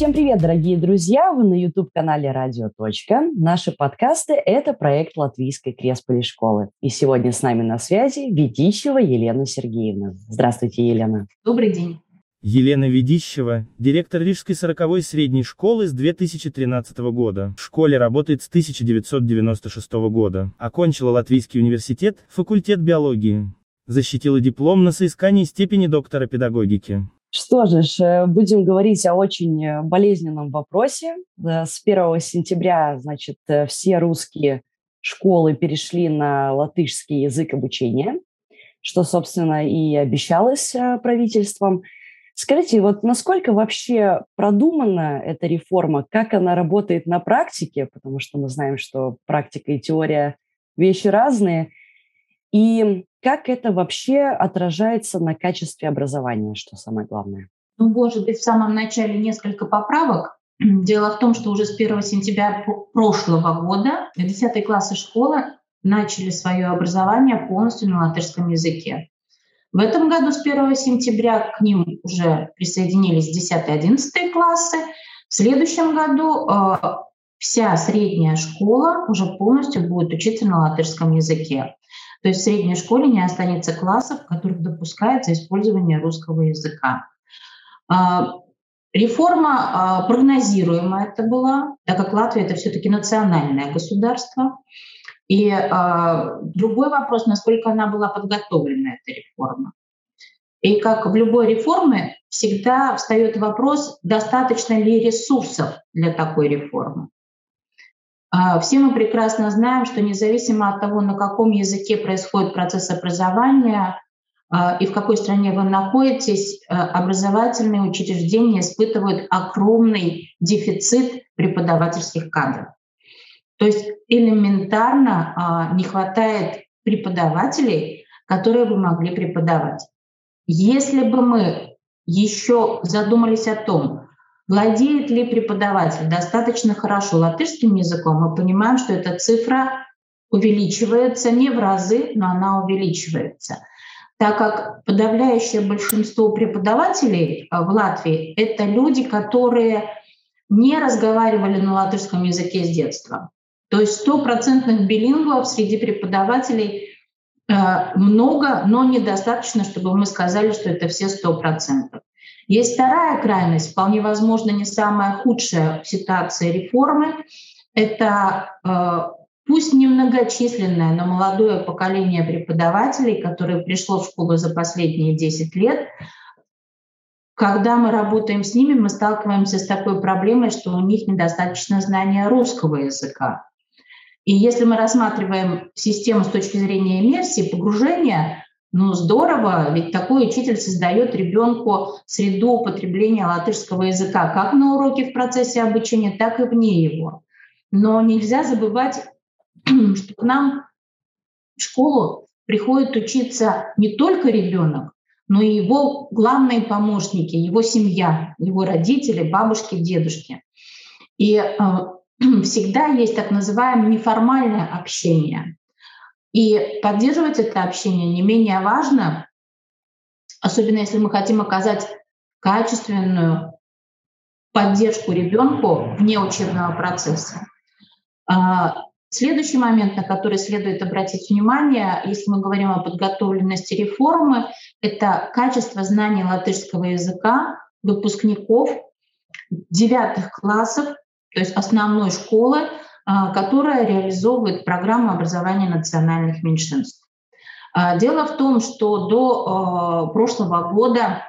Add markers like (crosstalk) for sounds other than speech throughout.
Всем привет, дорогие друзья! Вы на YouTube-канале «Радио. Наши подкасты – это проект Латвийской Кресполи школы. И сегодня с нами на связи Ведищева Елена Сергеевна. Здравствуйте, Елена. Добрый день. Елена Ведищева, директор Рижской 40-й средней школы с 2013 года. В школе работает с 1996 года. Окончила Латвийский университет, факультет биологии. Защитила диплом на соискании степени доктора педагогики. Что же, э, будем говорить о очень э, болезненном вопросе. Э, с 1 сентября, значит, все русские школы перешли на латышский язык обучения, что, собственно, и обещалось правительством. Скажите, вот насколько вообще продумана эта реформа, как она работает на практике, потому что мы знаем, что практика и теория – вещи разные, и как это вообще отражается на качестве образования, что самое главное? Ну, может быть, в самом начале несколько поправок. (clears throat) Дело в том, что уже с 1 сентября прошлого года 10 классы школы начали свое образование полностью на латышском языке. В этом году с 1 сентября к ним уже присоединились 10-11 классы. В следующем году э, вся средняя школа уже полностью будет учиться на латышском языке. То есть в средней школе не останется классов, в которых допускается использование русского языка. А, реформа а, прогнозируемая это была, так как Латвия это все-таки национальное государство. И а, другой вопрос, насколько она была подготовлена, эта реформа. И как в любой реформе, всегда встает вопрос, достаточно ли ресурсов для такой реформы. А, все мы прекрасно знаем, что независимо от того, на каком языке происходит процесс образования а, и в какой стране вы находитесь, а, образовательные учреждения испытывают огромный дефицит преподавательских кадров. То есть элементарно не хватает преподавателей, которые бы могли преподавать. Если бы мы еще задумались о том, Владеет ли преподаватель достаточно хорошо латышским языком, мы понимаем, что эта цифра увеличивается не в разы, но она увеличивается. Так как подавляющее большинство преподавателей э, в Латвии — это люди, которые не разговаривали на латышском языке с детства. То есть стопроцентных билингвов среди преподавателей э, много, но недостаточно, чтобы мы сказали, что это все сто процентов. Есть вторая крайность, вполне возможно, не самая худшая ситуация реформы. Это э, пусть немногочисленное, но молодое поколение преподавателей, которое пришло в школу за последние 10 лет, когда мы работаем с ними, мы сталкиваемся с такой проблемой, что у них недостаточно знания русского языка. И если мы рассматриваем систему с точки зрения иммерсии, погружения, ну, здорово, ведь такой учитель создает ребенку среду употребления латышского языка как на уроке в процессе обучения, так и вне его. Но нельзя забывать, (clears throat) что к нам в школу приходит учиться не только ребенок, но и его главные помощники, его семья, его родители, бабушки, дедушки. И э, (clears throat) всегда есть так называемое неформальное общение. И поддерживать это общение не менее важно, особенно если мы хотим оказать качественную поддержку ребенку вне учебного процесса. А, следующий момент, на который следует обратить внимание, если мы говорим о подготовленности реформы, это качество знаний латышского языка выпускников девятых классов, то есть основной школы, которая реализовывает программу образования национальных меньшинств. А, дело в том, что до а, прошлого года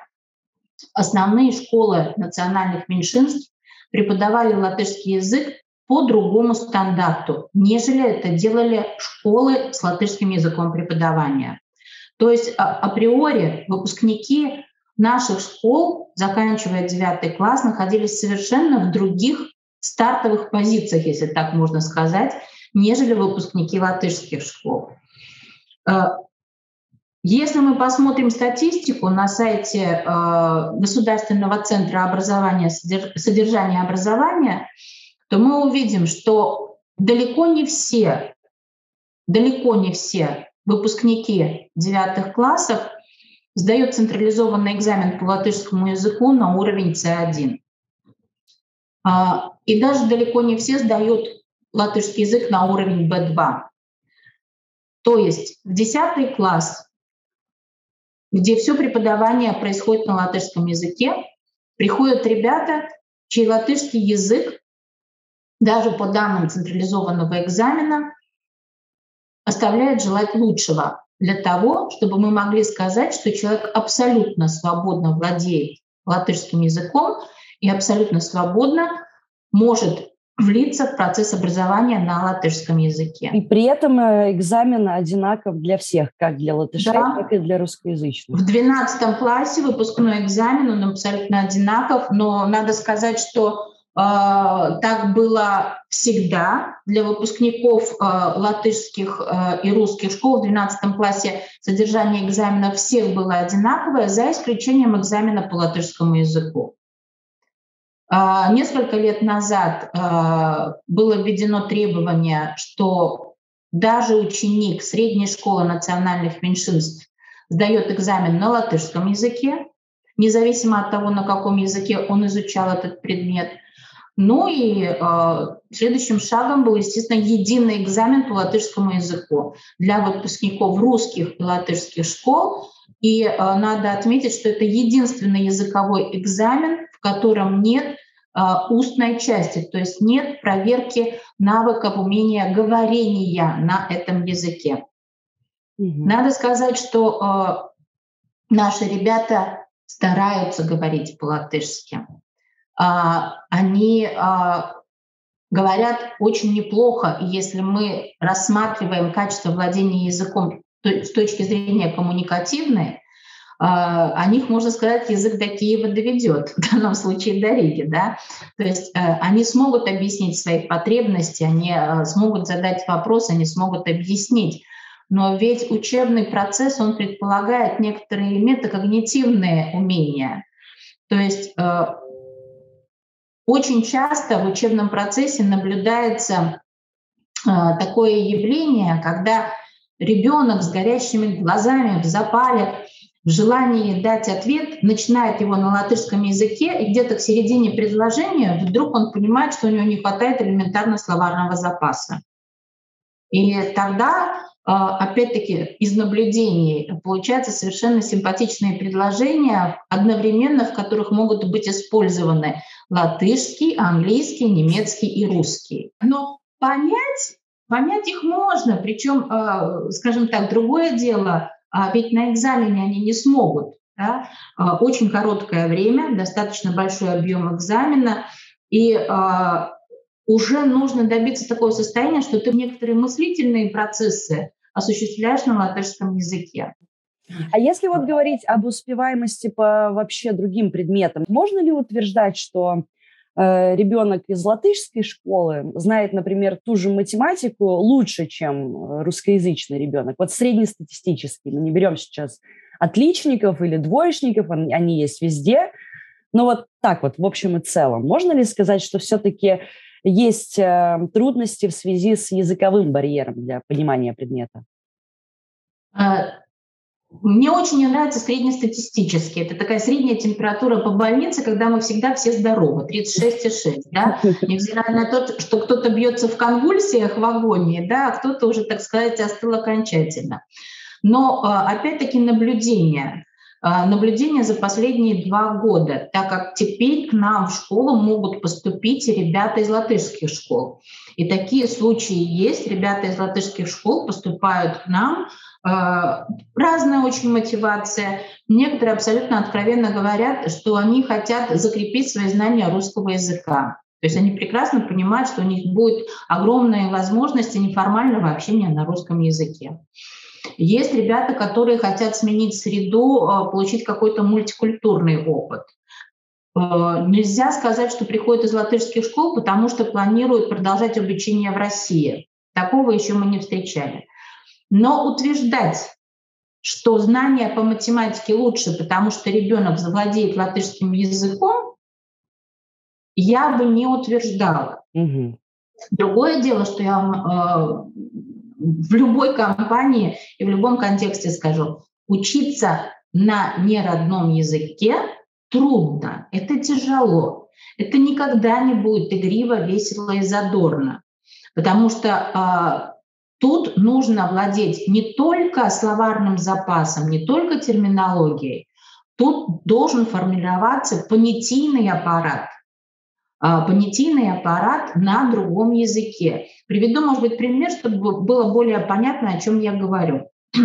основные школы национальных меньшинств преподавали латышский язык по другому стандарту, нежели это делали школы с латышским языком преподавания. То есть априори выпускники наших школ, заканчивая девятый класс, находились совершенно в других стартовых позициях, если так можно сказать, нежели выпускники латышских школ. Э, если мы посмотрим статистику на сайте э, Государственного центра образования, содержания образования, то мы увидим, что далеко не все, далеко не все выпускники девятых классов сдают централизованный экзамен по латышскому языку на уровень C1. А, и даже далеко не все сдают латышский язык на уровень B2. То есть в 10 класс, где все преподавание происходит на латышском языке, приходят ребята, чей латышский язык, даже по данным централизованного экзамена, оставляет желать лучшего для того, чтобы мы могли сказать, что человек абсолютно свободно владеет латышским языком и абсолютно свободно может влиться в процесс образования на латышском языке. И при этом э, экзамен одинаков для всех, как для латышей, да. так и для русскоязычных. В 12 классе выпускной экзамен, он абсолютно одинаков, но надо сказать, что э, так было всегда для выпускников э, латышских э, и русских школ. В 12 классе содержание экзамена всех было одинаковое, за исключением экзамена по латышскому языку. А, несколько лет назад а, было введено требование, что даже ученик средней школы национальных меньшинств сдает экзамен на латышском языке, независимо от того, на каком языке он изучал этот предмет. Ну и э, следующим шагом был, естественно, единый экзамен по латышскому языку для выпускников русских и латышских школ. И э, надо отметить, что это единственный языковой экзамен, котором нет а, устной части, то есть нет проверки навыков умения говорения на этом языке. Угу. Надо сказать, что э, наши ребята стараются говорить по-латышски. Э, они э, говорят очень неплохо, если мы рассматриваем качество владения языком с точки зрения коммуникативной, о них, можно сказать, язык до Киева доведет, (laughs) в данном случае до Риги. Да? То есть э, они смогут объяснить свои потребности, они э, смогут задать вопрос, они смогут объяснить. Но ведь учебный процесс, он предполагает некоторые метакогнитивные умения. То есть э, очень часто в учебном процессе наблюдается такое явление, когда ребенок с горящими глазами в запале в желании дать ответ, начинает его на латышском языке, и где-то к середине предложения вдруг он понимает, что у него не хватает элементарно словарного запаса. И тогда, а, опять-таки, из наблюдений получаются совершенно симпатичные предложения, одновременно в которых могут быть использованы латышский, английский, немецкий и русский. Но понять, понять их можно, причем, а, скажем так, другое дело — ведь на экзамене они не смогут. Да? А, очень короткое время, достаточно большой объем экзамена, и а, уже нужно добиться такого состояния, что ты некоторые мыслительные процессы осуществляешь на латышском языке. А если вот говорить об успеваемости по вообще другим предметам, можно ли утверждать, что ребенок из латышской школы знает, например, ту же математику лучше, чем русскоязычный ребенок. Вот среднестатистически. Мы не берем сейчас отличников или двоечников, они есть везде. Но вот так вот, в общем и целом. Можно ли сказать, что все-таки есть э, трудности в связи с языковым барьером для понимания предмета? А, мне очень не нравится среднестатистически. Это такая средняя температура по больнице, когда мы всегда все здоровы, 36,6. Да? (laughs) Невзирая на то, что кто-то бьется в конвульсиях в агонии, да, а кто-то уже, так сказать, остыл окончательно. Но а, опять-таки наблюдение. А, наблюдение за последние два года, так как теперь к нам в школу могут поступить ребята из латышских школ. И такие случаи есть. Ребята из латышских школ поступают к нам разная очень мотивация. Некоторые абсолютно откровенно говорят, что они хотят закрепить свои знания русского языка. То есть они прекрасно понимают, что у них будет огромные возможности неформального общения на русском языке. Есть ребята, которые хотят сменить среду, а, получить какой-то мультикультурный опыт. А, нельзя сказать, что приходят из латышских школ, потому что планируют продолжать обучение в России. Такого еще мы не встречали. Но утверждать, что знания по математике лучше, потому что ребенок завладеет латышским языком, я бы не утверждала. Угу. Другое дело, что я вам э, в любой компании и в любом контексте скажу, учиться на неродном языке трудно, это тяжело. это никогда не будет игриво, весело и задорно. Потому что э, тут нужно владеть не только словарным запасом, не только терминологией, тут должен формироваться понятийный аппарат. Э, понятийный аппарат на другом языке. Приведу, может быть, пример, чтобы было более понятно, о чем я говорю. (clears throat)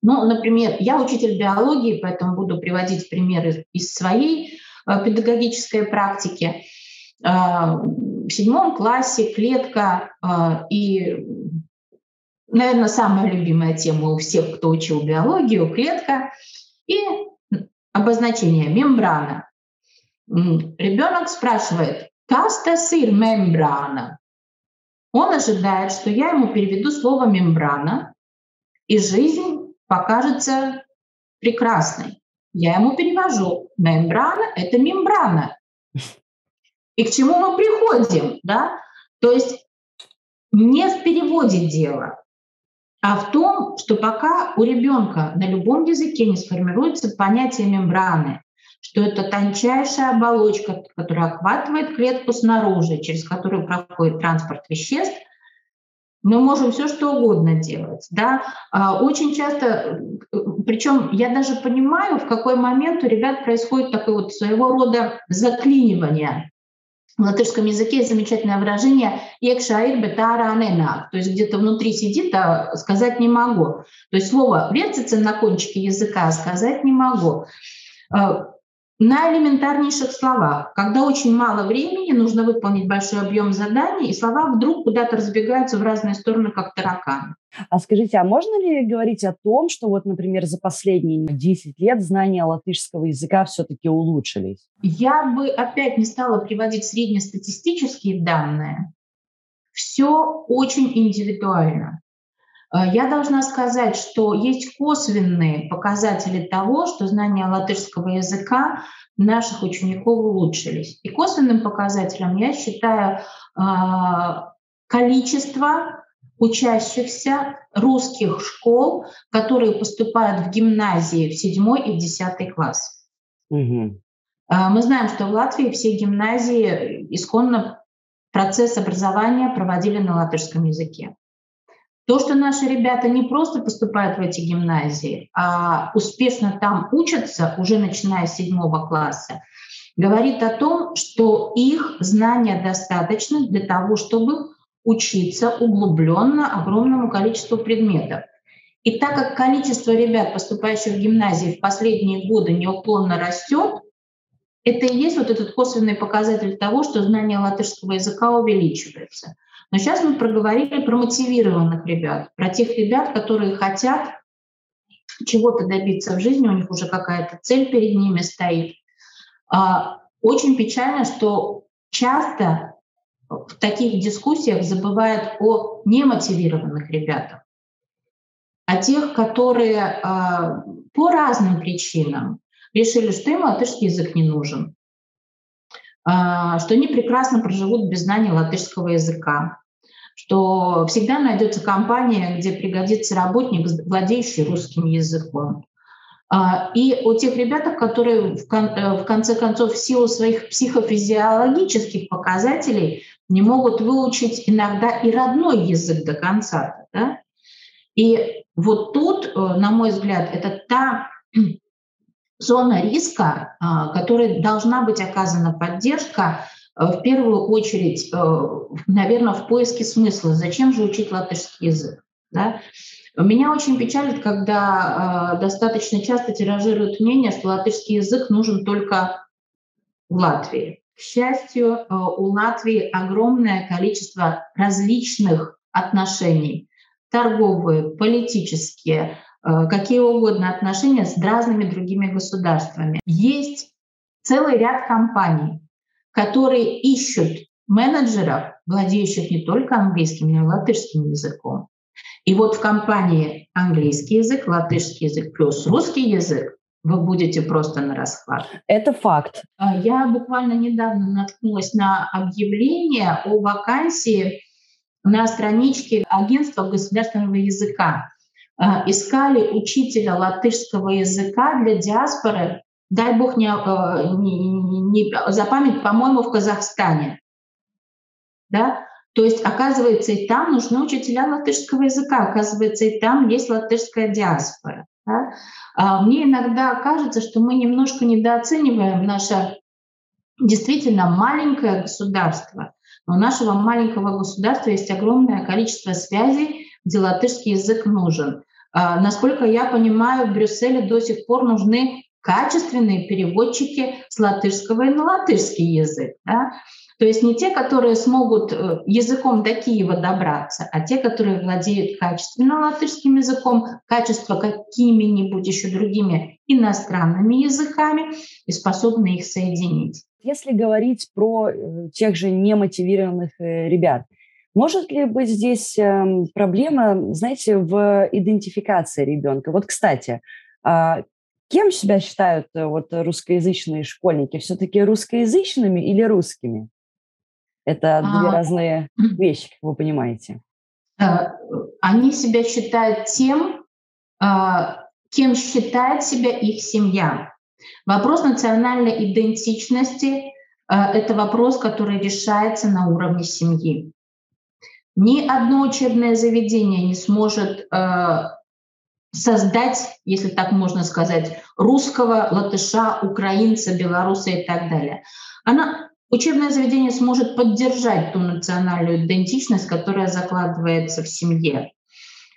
Ну, например, я учитель биологии, поэтому буду приводить примеры из своей э, педагогической практики. Э, в седьмом классе клетка э, и, наверное, самая любимая тема у всех, кто учил биологию, клетка и обозначение мембрана. Ребенок спрашивает, каста сыр мембрана. Он ожидает, что я ему переведу слово мембрана, и жизнь покажется прекрасной. Я ему перевожу. Мембрана – это мембрана. И к чему мы приходим, да? То есть не в переводе дело, а в том, что пока у ребенка на любом языке не сформируется понятие мембраны, что это тончайшая оболочка, которая охватывает клетку снаружи, через которую проходит транспорт веществ, мы можем все что угодно делать. Да? А, очень часто, причем я даже понимаю, в какой момент у ребят происходит такое вот своего рода заклинивание в латышском языке есть замечательное выражение «екшаир бетара анена», то есть где-то внутри сидит, а сказать не могу. То есть слово вертится на кончике языка, а сказать не могу. А, на элементарнейших словах. Когда очень мало времени, нужно выполнить большой объем заданий, и слова вдруг куда-то разбегаются в разные стороны, как тараканы. А скажите, а можно ли говорить о том, что вот, например, за последние 10 лет знания латышского языка все-таки улучшились? Я бы опять не стала приводить среднестатистические данные. Все очень индивидуально. Э, я должна сказать, что есть косвенные показатели того, что знания латышского языка наших учеников улучшились. И косвенным показателем я считаю э, количество учащихся русских школ, которые поступают в гимназии в 7 и в 10 класс. Угу. Мы знаем, что в Латвии все гимназии исконно процесс образования проводили на латышском языке. То, что наши ребята не просто поступают в эти гимназии, а успешно там учатся, уже начиная с седьмого класса, говорит о том, что их знания достаточно для того, чтобы учиться углубленно огромному количеству предметов. И так как количество ребят, поступающих в гимназии в последние годы неуклонно растет, это и есть вот этот косвенный показатель того, что знание латышского языка увеличивается. Но сейчас мы проговорили про мотивированных ребят, про тех ребят, которые хотят чего-то добиться в жизни, у них уже какая-то цель перед ними стоит. А, очень печально, что часто в таких дискуссиях забывают о немотивированных ребятах, о тех, которые а, по разным причинам решили, что им латышский язык не нужен, а, что они прекрасно проживут без знания латышского языка, что всегда найдется компания, где пригодится работник, владеющий русским языком. А, и у тех ребят, которые в конце концов в силу своих психофизиологических показателей не могут выучить иногда и родной язык до конца. Да? И вот тут, э, на мой взгляд, это та (clears throat) зона риска, а, которой должна быть оказана поддержка, э, в первую очередь, э, наверное, в поиске смысла. Зачем же учить латышский язык? Да? Меня очень печалит, когда э, достаточно часто тиражируют мнение, что латышский язык нужен только в Латвии. К счастью, у Латвии огромное количество различных отношений. Торговые, политические, Э, какие угодно отношения с разными другими государствами. Есть целый ряд компаний, которые ищут менеджеров, владеющих не только английским, но и латышским языком. И вот в компании английский язык, латышский язык плюс русский язык вы будете просто на расхват. Это факт. А я буквально недавно наткнулась на объявление о вакансии на страничке агентства государственного языка. А, искали учителя латышского языка для диаспоры дай бог не, э, не, не за память, по-моему, в Казахстане. Да? То есть, оказывается, и там нужны учителя латышского языка, оказывается, и там есть латышская диаспора. Да? А мне иногда кажется, что мы немножко недооцениваем наше действительно маленькое государство. Но у нашего маленького государства есть огромное количество связей, где латышский язык нужен. А, насколько я понимаю, в Брюсселе до сих пор нужны качественные переводчики с латышского и на латышский язык. Да? То есть не те, которые смогут э, языком до Киева добраться, а те, которые владеют качественно латышским языком, качество какими-нибудь еще другими иностранными языками и способны их соединить. Если говорить про э, тех же немотивированных э, ребят, может ли быть здесь эм, проблема, знаете, в идентификации ребенка? Вот, кстати, а, кем себя считают вот русскоязычные школьники? Все-таки русскоязычными или русскими? Это две а, разные вещи, как вы понимаете. Э, они себя считают тем, а, кем считает себя их семья. Вопрос национальной идентичности э, – это вопрос, который решается на уровне семьи. Ни одно учебное заведение не сможет э, создать, если так можно сказать, русского, латыша, украинца, белоруса и так далее. Она Учебное заведение сможет поддержать ту национальную идентичность, которая закладывается в семье.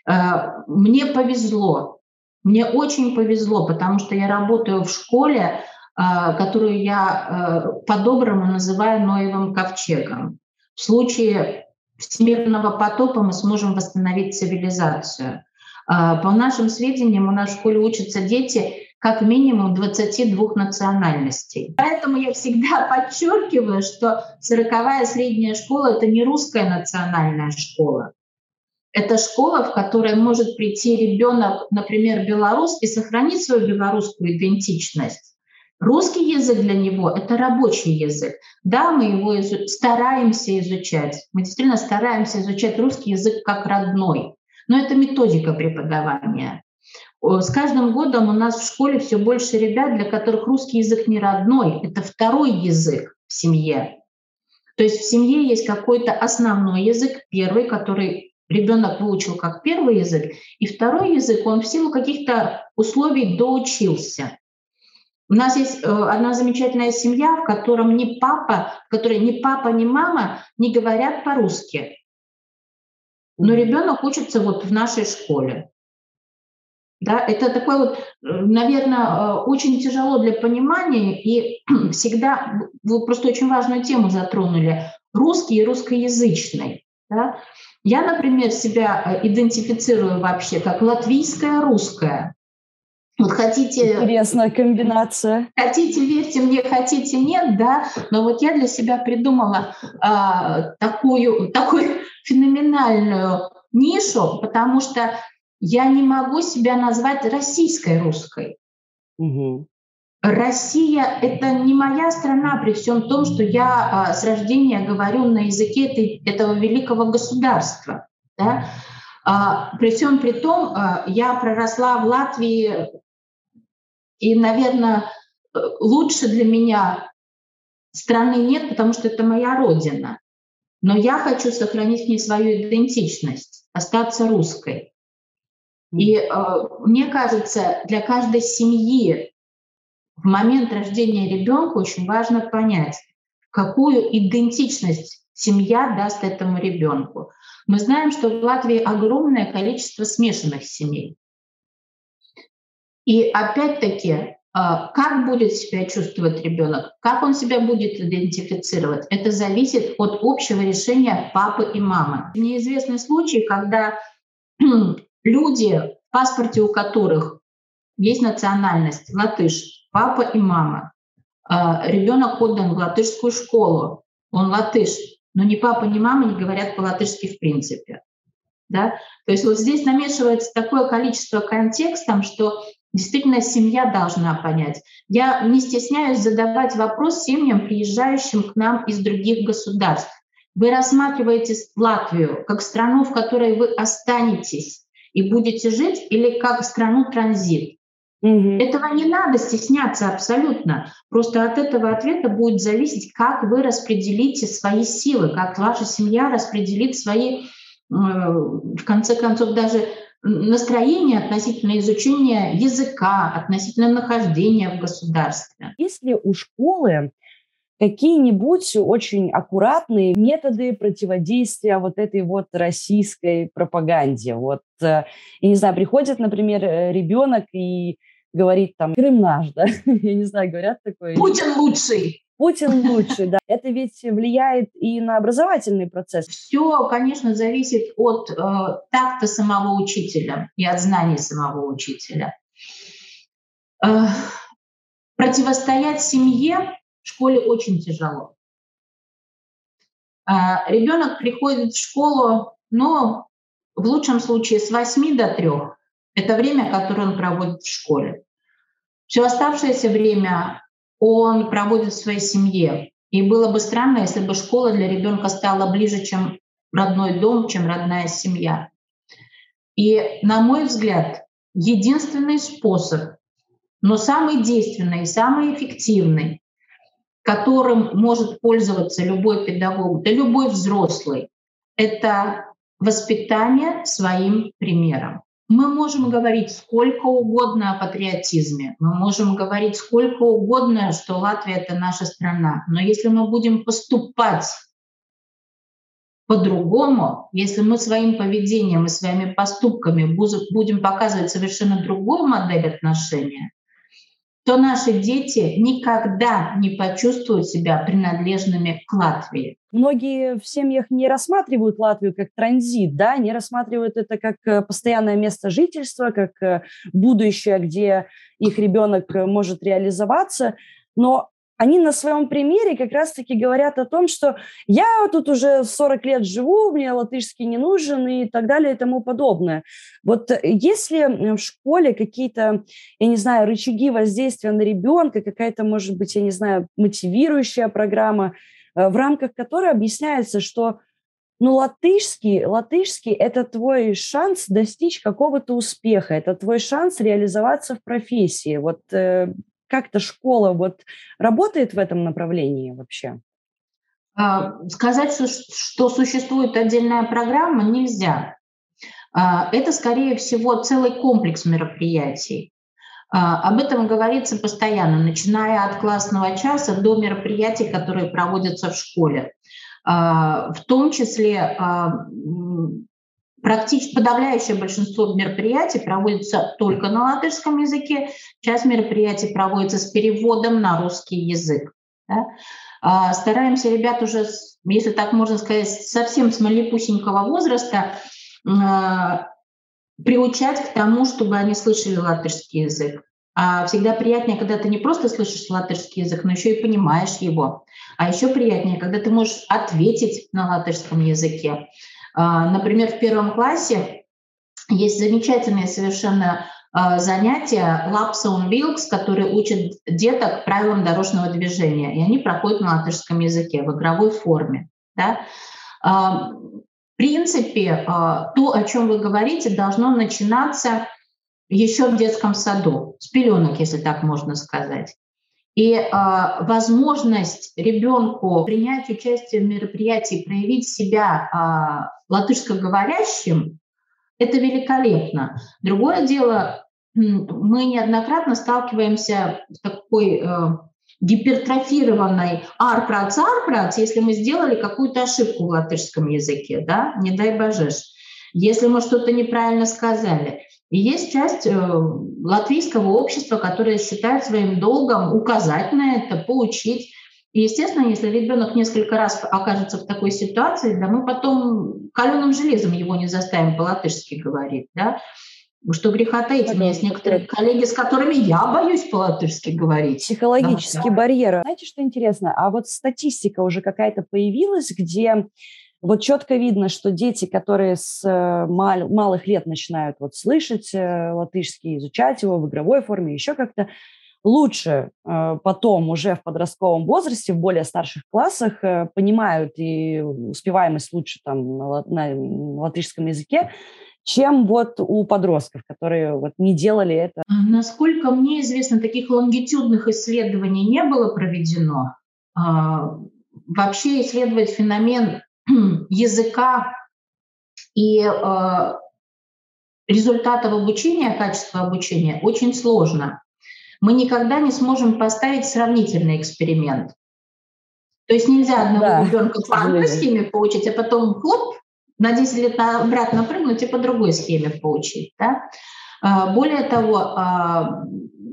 Э, мне повезло, мне очень повезло, потому что я работаю в школе, э, которую я э, по-доброму называю Ноевым ковчегом. В случае всемирного потопа мы сможем восстановить цивилизацию. По нашим сведениям, у нас в школе учатся дети, как минимум 22 национальностей. Поэтому я всегда (laughs) подчеркиваю, что 40-я средняя школа — это не русская национальная школа. Это школа, в которой может прийти ребенок, например, белорус, и сохранить свою белорусскую идентичность. Русский язык для него — это рабочий язык. Да, мы его изу- стараемся изучать. Мы действительно стараемся изучать русский язык как родной. Но это методика преподавания. С каждым годом у нас в школе все больше ребят, для которых русский язык не родной, это второй язык в семье. То есть в семье есть какой-то основной язык, первый, который ребенок выучил как первый язык, и второй язык он в силу каких-то условий доучился. У нас есть э, одна замечательная семья, в котором ни папа, в которой ни папа, ни мама не говорят по-русски. Но ребенок учится вот в нашей школе. Да, это такое вот, э, наверное, э, очень тяжело для понимания, и (clears throat) всегда вы просто очень важную тему затронули – русский и русскоязычный. Да? Я, например, себя э, идентифицирую вообще как латвийская русская. Вот хотите... Интересная комбинация. Хотите, верьте мне, хотите, нет, да. Но вот я для себя придумала а, такую, (laughs) такую феноменальную нишу, потому что я не могу себя назвать российской русской. Угу. Россия — это не моя страна, при всем том, что я а, с рождения говорю на языке этой, этого великого государства. Да? А, при всем при том, а, я проросла в Латвии, и, наверное, лучше для меня страны нет, потому что это моя родина. Но я хочу сохранить в ней свою идентичность, остаться русской. И э, мне кажется, для каждой семьи в момент рождения ребенка очень важно понять, какую идентичность семья даст этому ребенку. Мы знаем, что в Латвии огромное количество смешанных семей. И опять-таки, э, как будет себя чувствовать ребенок, как он себя будет идентифицировать, это зависит от общего решения папы и мамы. Мне известны случаи, когда (clears throat) люди, в паспорте у которых есть национальность латыш, папа и мама. А, Ребенок отдан в латышскую школу, он латыш, но ни папа, ни мама не говорят по-латышски в принципе. Да? То есть вот здесь намешивается такое количество контекстов, что действительно семья должна понять. Я не стесняюсь задавать вопрос семьям, приезжающим к нам из других государств. Вы рассматриваете Латвию как страну, в которой вы останетесь и будете жить, или как страну транзит. Угу. Этого не надо стесняться абсолютно. Просто от этого ответа будет зависеть, как вы распределите свои силы, как ваша семья распределит свои, э, в конце концов, даже настроение относительно изучения языка, относительно нахождения в государстве. Если у школы какие-нибудь очень аккуратные методы противодействия вот этой вот российской пропаганде. Вот, э, я не знаю, приходит, например, э, ребенок и говорит там «Крым наш», да? (laughs) Я не знаю, говорят такое. Путин лучший. Путин лучший, да. Это ведь влияет и на образовательный процесс. Все, конечно, зависит от э, такта самого учителя и от знаний самого учителя. Э, противостоять семье в школе очень тяжело. А, ребенок приходит в школу, но в лучшем случае с 8 до 3. Это время, которое он проводит в школе. Все оставшееся время он проводит в своей семье. И было бы странно, если бы школа для ребенка стала ближе, чем родной дом, чем родная семья. И, на мой взгляд, единственный способ, но самый действенный и самый эффективный которым может пользоваться любой педагог, да любой взрослый, это воспитание своим примером. Мы можем говорить сколько угодно о патриотизме, мы можем говорить сколько угодно, что Латвия — это наша страна, но если мы будем поступать по-другому, если мы своим поведением и своими поступками будем показывать совершенно другую модель отношения, то наши дети никогда не почувствуют себя принадлежными к Латвии. Многие в семьях не рассматривают Латвию как транзит, да, не рассматривают это как э, постоянное место жительства, как э, будущее, где их ребенок э, может реализоваться. Но они на своем примере как раз-таки говорят о том, что я тут уже 40 лет живу, мне латышский не нужен и так далее и тому подобное. Вот если в школе какие-то, я не знаю, рычаги воздействия на ребенка, какая-то, может быть, я не знаю, мотивирующая программа, э, в рамках которой объясняется, что ну, латышский, латышский – это твой шанс достичь какого-то успеха, это твой шанс реализоваться в профессии. Вот э, как-то школа вот работает в этом направлении вообще? А, сказать, что существует отдельная программа, нельзя. А, это, скорее всего, целый комплекс мероприятий. А, об этом говорится постоянно, начиная от классного часа до мероприятий, которые проводятся в школе. В том числе Практически подавляющее большинство мероприятий проводится только на латышском языке, часть мероприятий проводится с переводом на русский язык. Да? А, стараемся ребят уже, если так можно сказать, совсем с малепусенького возраста а, приучать к тому, чтобы они слышали латышский язык. А всегда приятнее, когда ты не просто слышишь латышский язык, но еще и понимаешь его. А еще приятнее, когда ты можешь ответить на латышском языке. А, например, в первом классе есть замечательные совершенно а, занятия Lapson Wilks, которые учат деток правилам дорожного движения, и они проходят на латышском языке в игровой форме. Да? А, в принципе, то, о чем вы говорите, должно начинаться еще в детском саду, с пеленок, если так можно сказать. И э, возможность ребенку принять участие в мероприятии, проявить себя э, латышскоговорящим, это великолепно. Другое дело, мы неоднократно сталкиваемся с такой э, гипертрофированной арпрац арпрац, если мы сделали какую-то ошибку в латышском языке, да, не дай божешь, если мы что-то неправильно сказали. И есть часть э, латвийского общества, которое считает своим долгом указать на это, поучить. И, естественно, если ребенок несколько раз окажется в такой ситуации, да мы потом каленым железом его не заставим по-латышски говорить, да, что греха таить. У меня есть некоторые коллеги, с которыми я боюсь по-латышски говорить. Психологический да, барьер. Знаете, что интересно? А вот статистика уже какая-то появилась, где вот четко видно, что дети, которые с э, мал- малых лет начинают вот слышать э, латышский, изучать его в игровой форме, еще как-то, лучше э, потом уже в подростковом возрасте, в более старших классах понимают и успеваемость лучше там на, на латышском языке, чем вот у подростков, которые вот не делали это? А, насколько мне известно, таких лонгитюдных исследований не было проведено. А, вообще исследовать феномен языка и а, результатов обучения, качества обучения очень сложно. Мы никогда не сможем поставить сравнительный эксперимент. То есть нельзя одного да, ребенка по одной схеме получить, а потом хлоп, на 10 лет обратно прыгнуть и по другой схеме получить. Да? А, более того, а,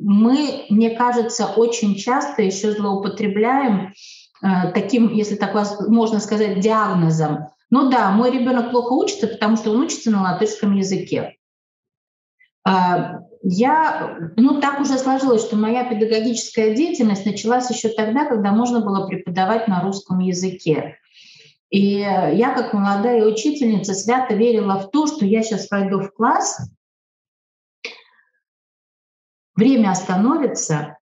мы, мне кажется, очень часто еще злоупотребляем таким, если так можно сказать, диагнозом. Ну да, мой ребенок плохо учится, потому что он учится на латышском языке. Я, ну так уже сложилось, что моя педагогическая деятельность началась еще тогда, когда можно было преподавать на русском языке. И я, как молодая учительница, свято верила в то, что я сейчас пойду в класс, время остановится,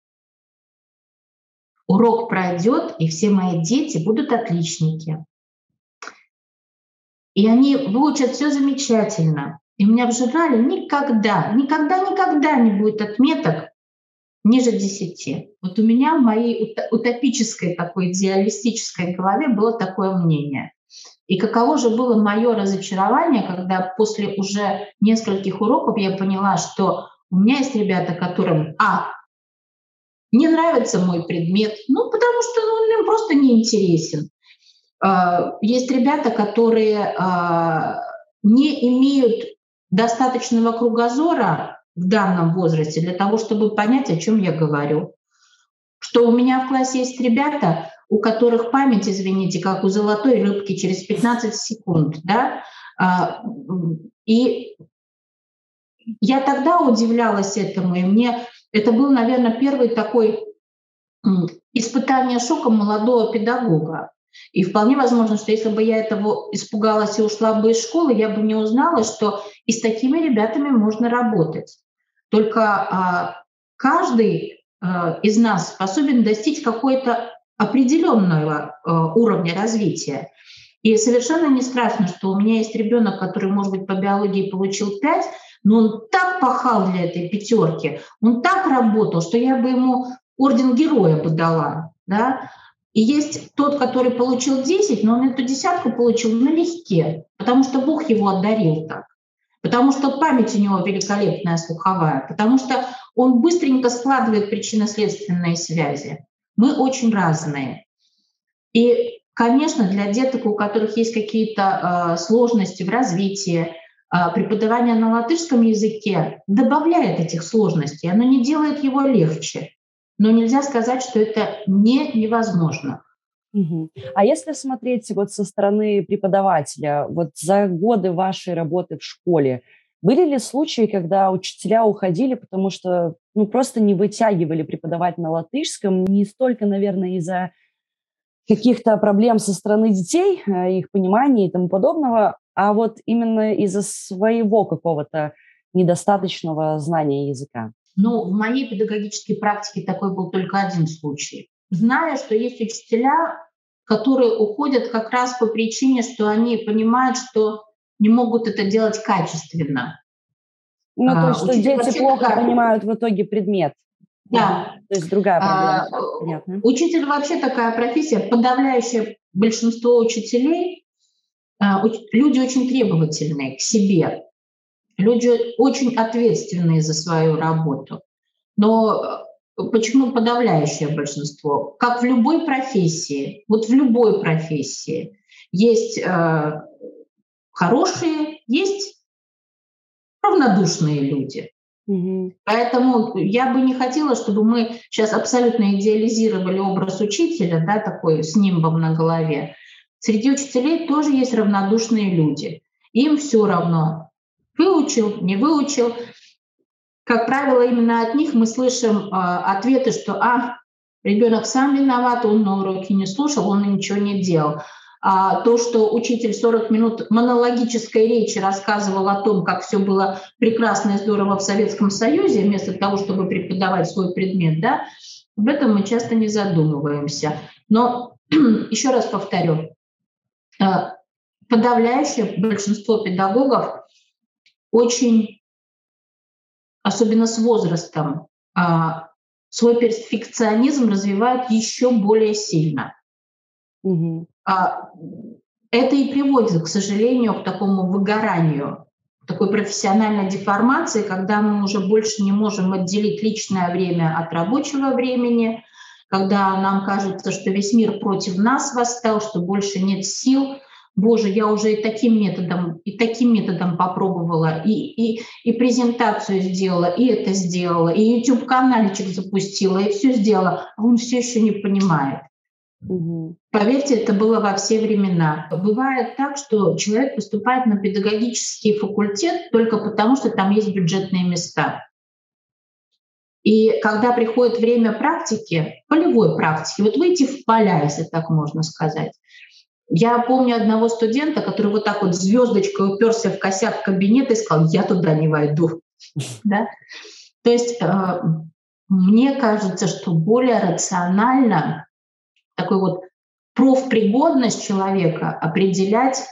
урок пройдет, и все мои дети будут отличники. И они выучат все замечательно. И у меня в журнале никогда, никогда, никогда не будет отметок ниже 10. Вот у меня в моей утопической такой идеалистической голове было такое мнение. И каково же было мое разочарование, когда после уже нескольких уроков я поняла, что у меня есть ребята, которым, а, не нравится мой предмет, ну, потому что он им просто неинтересен. А, есть ребята, которые а, не имеют достаточного кругозора в данном возрасте для того, чтобы понять, о чем я говорю. Что у меня в классе есть ребята, у которых память, извините, как у золотой рыбки через 15 секунд, да, а, и я тогда удивлялась этому, и мне это был, наверное, первый такой испытание шоком молодого педагога. И вполне возможно, что если бы я этого испугалась и ушла бы из школы, я бы не узнала, что и с такими ребятами можно работать. Только а, каждый а, из нас способен достичь какой-то определенного а, уровня развития. И совершенно не страшно, что у меня есть ребенок, который, может быть, по биологии получил 5, но он так пахал для этой пятерки, он так работал, что я бы ему орден героя бы дала. Да? И есть тот, который получил 10, но он эту десятку получил налегке, потому что Бог его одарил так. Потому что память у него великолепная слуховая, потому что он быстренько складывает причинно-следственные связи. Мы очень разные. И, конечно, для деток, у которых есть какие-то э, сложности в развитии, преподавание на латышском языке добавляет этих сложностей, оно не делает его легче но нельзя сказать, что это не невозможно. Угу. А если смотреть вот со стороны преподавателя, вот за годы вашей работы в школе, были ли случаи, когда учителя уходили, потому что ну, просто не вытягивали преподавать на латышском, не столько, наверное, из-за каких-то проблем со стороны детей, э, их понимания и тому подобного, а вот именно из-за своего какого-то недостаточного знания языка? Но в моей педагогической практике такой был только один случай. Зная, что есть учителя, которые уходят как раз по причине, что они понимают, что не могут это делать качественно. Ну, то есть, а, что дети плохо такая... понимают в итоге предмет. Да. То есть другая проблема. А, Понятно. Учитель вообще такая профессия. Подавляющее большинство учителей, а, люди очень требовательные к себе. Люди очень ответственные за свою работу. Но э, почему подавляющее большинство? Как в любой профессии, вот в любой профессии есть э, хорошие, есть равнодушные люди. Угу. Поэтому я бы не хотела, чтобы мы сейчас абсолютно идеализировали образ учителя, да, такой с нимбом на голове. Среди учителей тоже есть равнодушные люди. Им все равно, Выучил, не выучил. Как правило, именно от них мы слышим э, ответы, что а, ребенок сам виноват, он на уроке не слушал, он ничего не делал. А то, что учитель 40 минут монологической речи рассказывал о том, как все было прекрасно и здорово в Советском Союзе, вместо того, чтобы преподавать свой предмет, да, об этом мы часто не задумываемся. Но (clears throat) еще раз повторю, подавляющее большинство педагогов очень, особенно с возрастом, а, свой перфекционизм развивают еще более сильно. Угу. Это и приводит, к сожалению, к такому выгоранию, такой профессиональной деформации, когда мы уже больше не можем отделить личное время от рабочего времени, когда нам кажется, что весь мир против нас восстал, что больше нет сил. Боже, я уже и таким методом, и таким методом попробовала, и, и, и презентацию сделала, и это сделала, и YouTube-канальчик запустила, и все сделала, а он все еще не понимает. Угу. Поверьте, это было во все времена. Бывает так, что человек поступает на педагогический факультет только потому, что там есть бюджетные места. И когда приходит время практики, полевой практики, вот выйти в поля, если так можно сказать. Я помню одного студента, который вот так вот звездочкой уперся в косяк кабинета и сказал, я туда не войду. (laughs) Да? То есть э, мне кажется, что более рационально такой вот профпригодность человека определять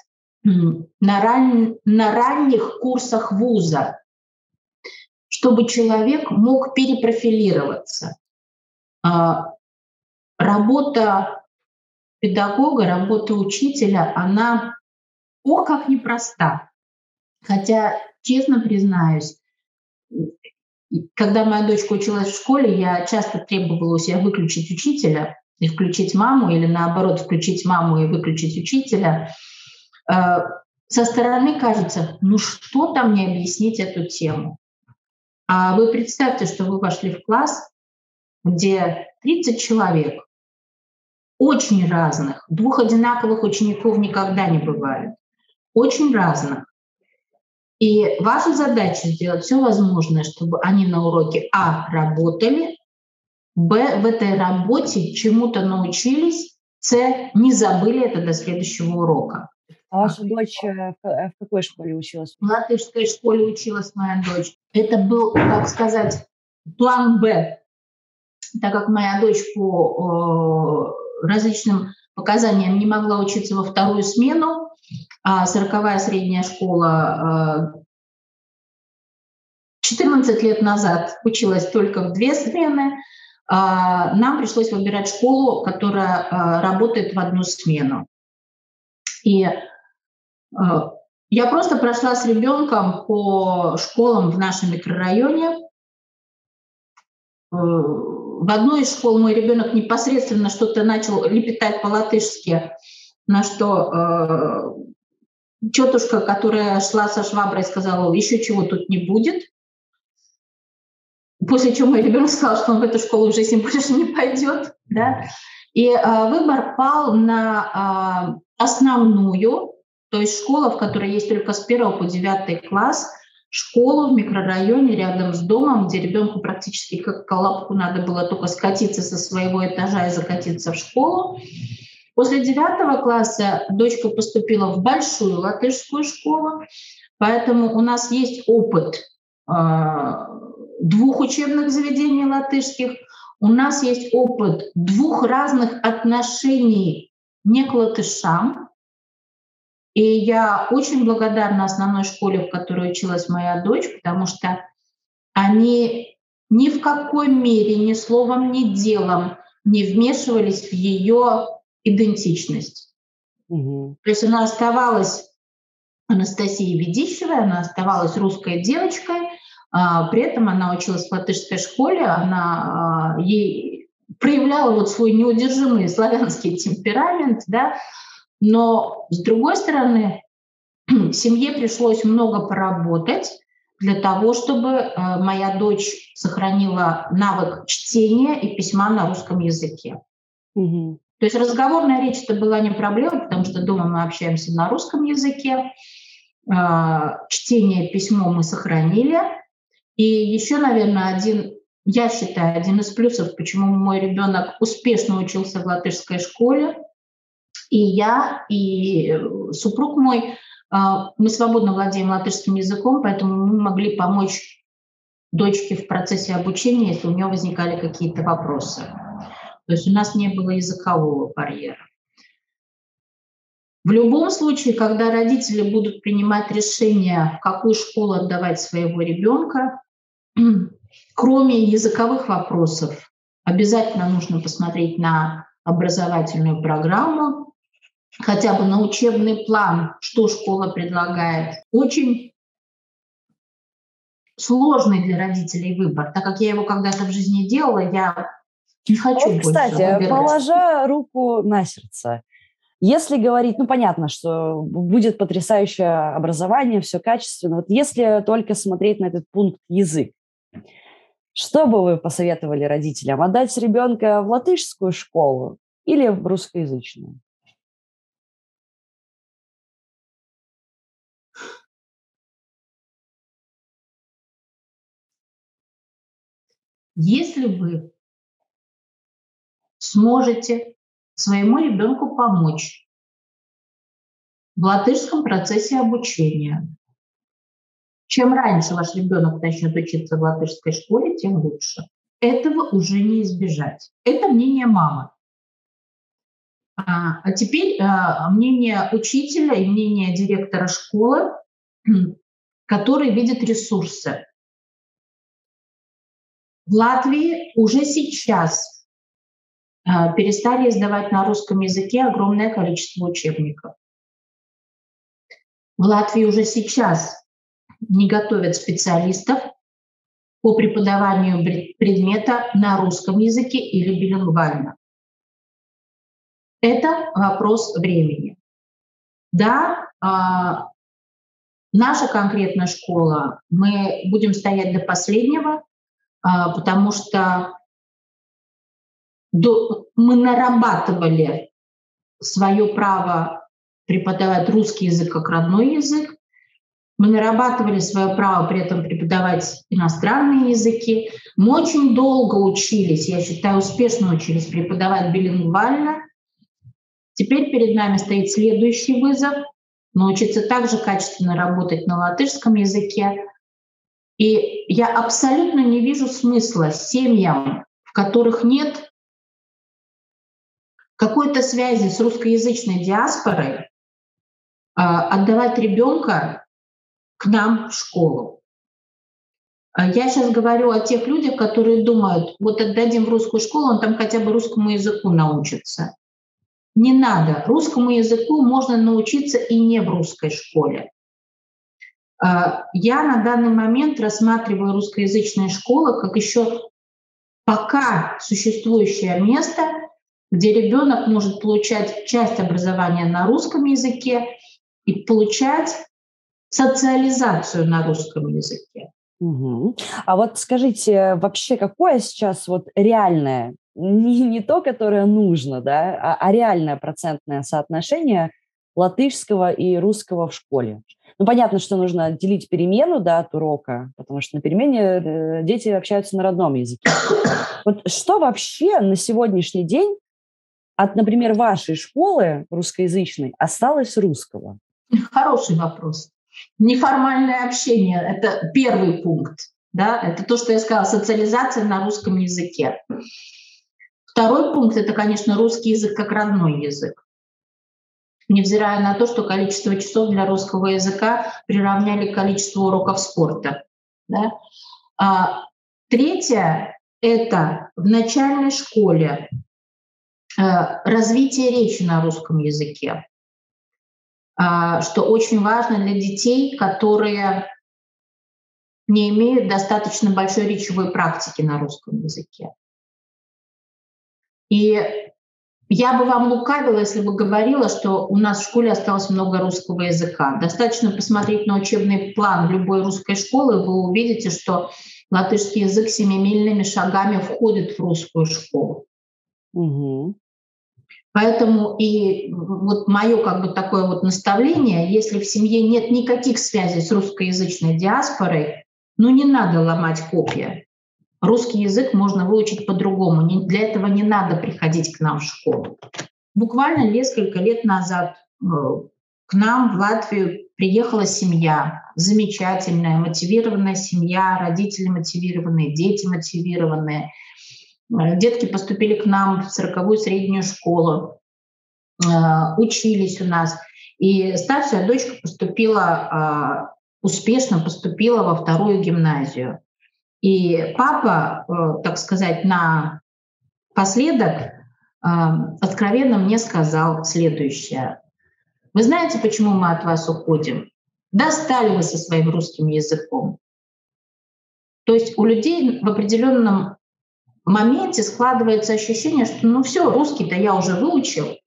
на, ран... на ранних курсах вуза чтобы человек мог перепрофилироваться. А, работа педагога, работа учителя, она о как непроста. Хотя, честно признаюсь, когда моя дочка училась в школе, я часто требовала у себя выключить учителя и включить маму, или наоборот, включить маму и выключить учителя. А, со стороны кажется, ну что там мне объяснить эту тему? А вы представьте, что вы вошли в класс, где 30 человек, очень разных, двух одинаковых учеников никогда не бывает, очень разных. И ваша задача сделать все возможное, чтобы они на уроке А работали, Б в этой работе чему-то научились, С не забыли это до следующего урока. А ваша дочь э, в э, какой школе училась? В латышской школе училась моя дочь. Это был, так сказать, план «Б». Так как моя дочь по различным показаниям не могла учиться во вторую смену, а сороковая средняя школа 14 э, лет назад училась только в две смены, а нам пришлось выбирать школу, которая работает в одну смену. И а, я просто прошла с ребенком по школам в нашем микрорайоне. Э, в одной из школ мой ребенок непосредственно что-то начал лепетать по-латышски, на что э, тетушка, которая шла со шваброй, сказала, еще чего тут не будет. После чего мой ребенок сказал, что он в эту школу в жизни (laughs) больше не пойдет. Да? И э, выбор пал на э, основную то есть школа, в которой есть только с 1 по 9 класс, школу в микрорайоне рядом с домом, где ребенку практически как колобку надо было только скатиться со своего этажа и закатиться в школу. После девятого класса дочка поступила в большую латышскую школу, поэтому у нас есть опыт э, двух учебных заведений латышских, у нас есть опыт двух разных отношений не к латышам, и я очень благодарна основной школе, в которой училась моя дочь, потому что они ни в какой мере, ни словом, ни делом не вмешивались в ее идентичность. Угу. То есть она оставалась Анастасией Ведищевой, она оставалась русской девочкой, а, при этом она училась в латышской школе, она а, ей проявляла вот свой неудержимый славянский темперамент, да, но, с другой стороны, (clears throat) семье пришлось много поработать для того, чтобы э, моя дочь сохранила навык чтения и письма на русском языке. Угу. То есть разговорная речь это была не проблема, потому что дома мы общаемся на русском языке. Э, чтение, письмо мы сохранили. И еще, наверное, один, я считаю, один из плюсов, почему мой ребенок успешно учился в латышской школе, и я, и э, супруг мой, а, мы свободно владеем латышским языком, поэтому мы могли помочь дочке в процессе обучения, если у нее возникали какие-то вопросы. То есть у нас не было языкового барьера. В любом случае, когда родители будут принимать решение, в какую школу отдавать своего ребенка, (clears throat) кроме языковых вопросов, обязательно нужно посмотреть на образовательную программу, хотя бы на учебный план, что школа предлагает. Очень сложный для родителей выбор, так как я его когда-то в жизни делала, я не хочу вот, Кстати, положа руку на сердце, если говорить, ну понятно, что будет потрясающее образование, все качественно. Вот если только смотреть на этот пункт язык, что бы вы посоветовали родителям? Отдать ребенка в латышскую школу или в русскоязычную? Если вы сможете своему ребенку помочь в латышском процессе обучения, чем раньше ваш ребенок начнет учиться в латышской школе, тем лучше. Этого уже не избежать. Это мнение мамы. А, а теперь а, мнение учителя и мнение директора школы, (clears throat) который видит ресурсы. В Латвии уже сейчас а, перестали издавать на русском языке огромное количество учебников. В Латвии уже сейчас не готовят специалистов по преподаванию предмета на русском языке или билингвально. Это вопрос времени. Да, а, наша конкретная школа, мы будем стоять до последнего, потому что мы нарабатывали свое право преподавать русский язык как родной язык, мы нарабатывали свое право при этом преподавать иностранные языки. Мы очень долго учились, я считаю, успешно учились преподавать билингвально. Теперь перед нами стоит следующий вызов — научиться также качественно работать на латышском языке. И я абсолютно не вижу смысла семьям, в которых нет какой-то связи с русскоязычной диаспорой, а, отдавать ребенка к нам в школу. А я сейчас говорю о тех людях, которые думают, вот отдадим в русскую школу, он там хотя бы русскому языку научится. Не надо. Русскому языку можно научиться и не в русской школе. А, я на данный момент рассматриваю русскоязычные школы как еще пока существующее место, где ребенок может получать часть образования на русском языке и получать социализацию на русском языке. Угу. А вот скажите, вообще какое сейчас вот реальное, (laughs) не, не то, которое нужно, да, а, а реальное процентное соотношение латышского и русского в школе? Ну, понятно, что нужно отделить перемену да, от урока, потому что на перемене э, дети общаются на родном языке. Вот что вообще на сегодняшний день от, например, вашей школы русскоязычной осталось русского? Хороший вопрос. Неформальное общение – это первый пункт. Да? Это то, что я сказала, социализация на русском языке. Второй пункт – это, конечно, русский язык как родной язык. Невзирая на то, что количество часов для русского языка приравняли к количеству уроков спорта. Да? А, третье – это в начальной школе э, развитие речи на русском языке. А, что очень важно для детей, которые не имеют достаточно большой речевой практики на русском языке. И я бы вам лукавила, если бы говорила, что у нас в школе осталось много русского языка. Достаточно посмотреть на учебный план любой русской школы, вы увидите, что латышский язык семимильными шагами входит в русскую школу. Угу. Поэтому и вот мое как бы такое вот наставление, если в семье нет никаких связей с русскоязычной диаспорой, ну не надо ломать копья. Русский язык можно выучить по-другому. Для этого не надо приходить к нам в школу. Буквально несколько лет назад э, к нам в Латвию приехала семья, замечательная, мотивированная семья, родители мотивированные, дети мотивированные – Э, детки поступили к нам в 40-ю среднюю школу, э, учились у нас. И старшая дочка поступила, успешно поступила во вторую гимназию. И папа, э, так сказать, на последок откровенно мне сказал следующее. Вы знаете, почему мы от вас уходим? Достали вы со своим русским языком. То есть у людей в определенном моменте складывается ощущение, что ну все, русский-то я уже выучил.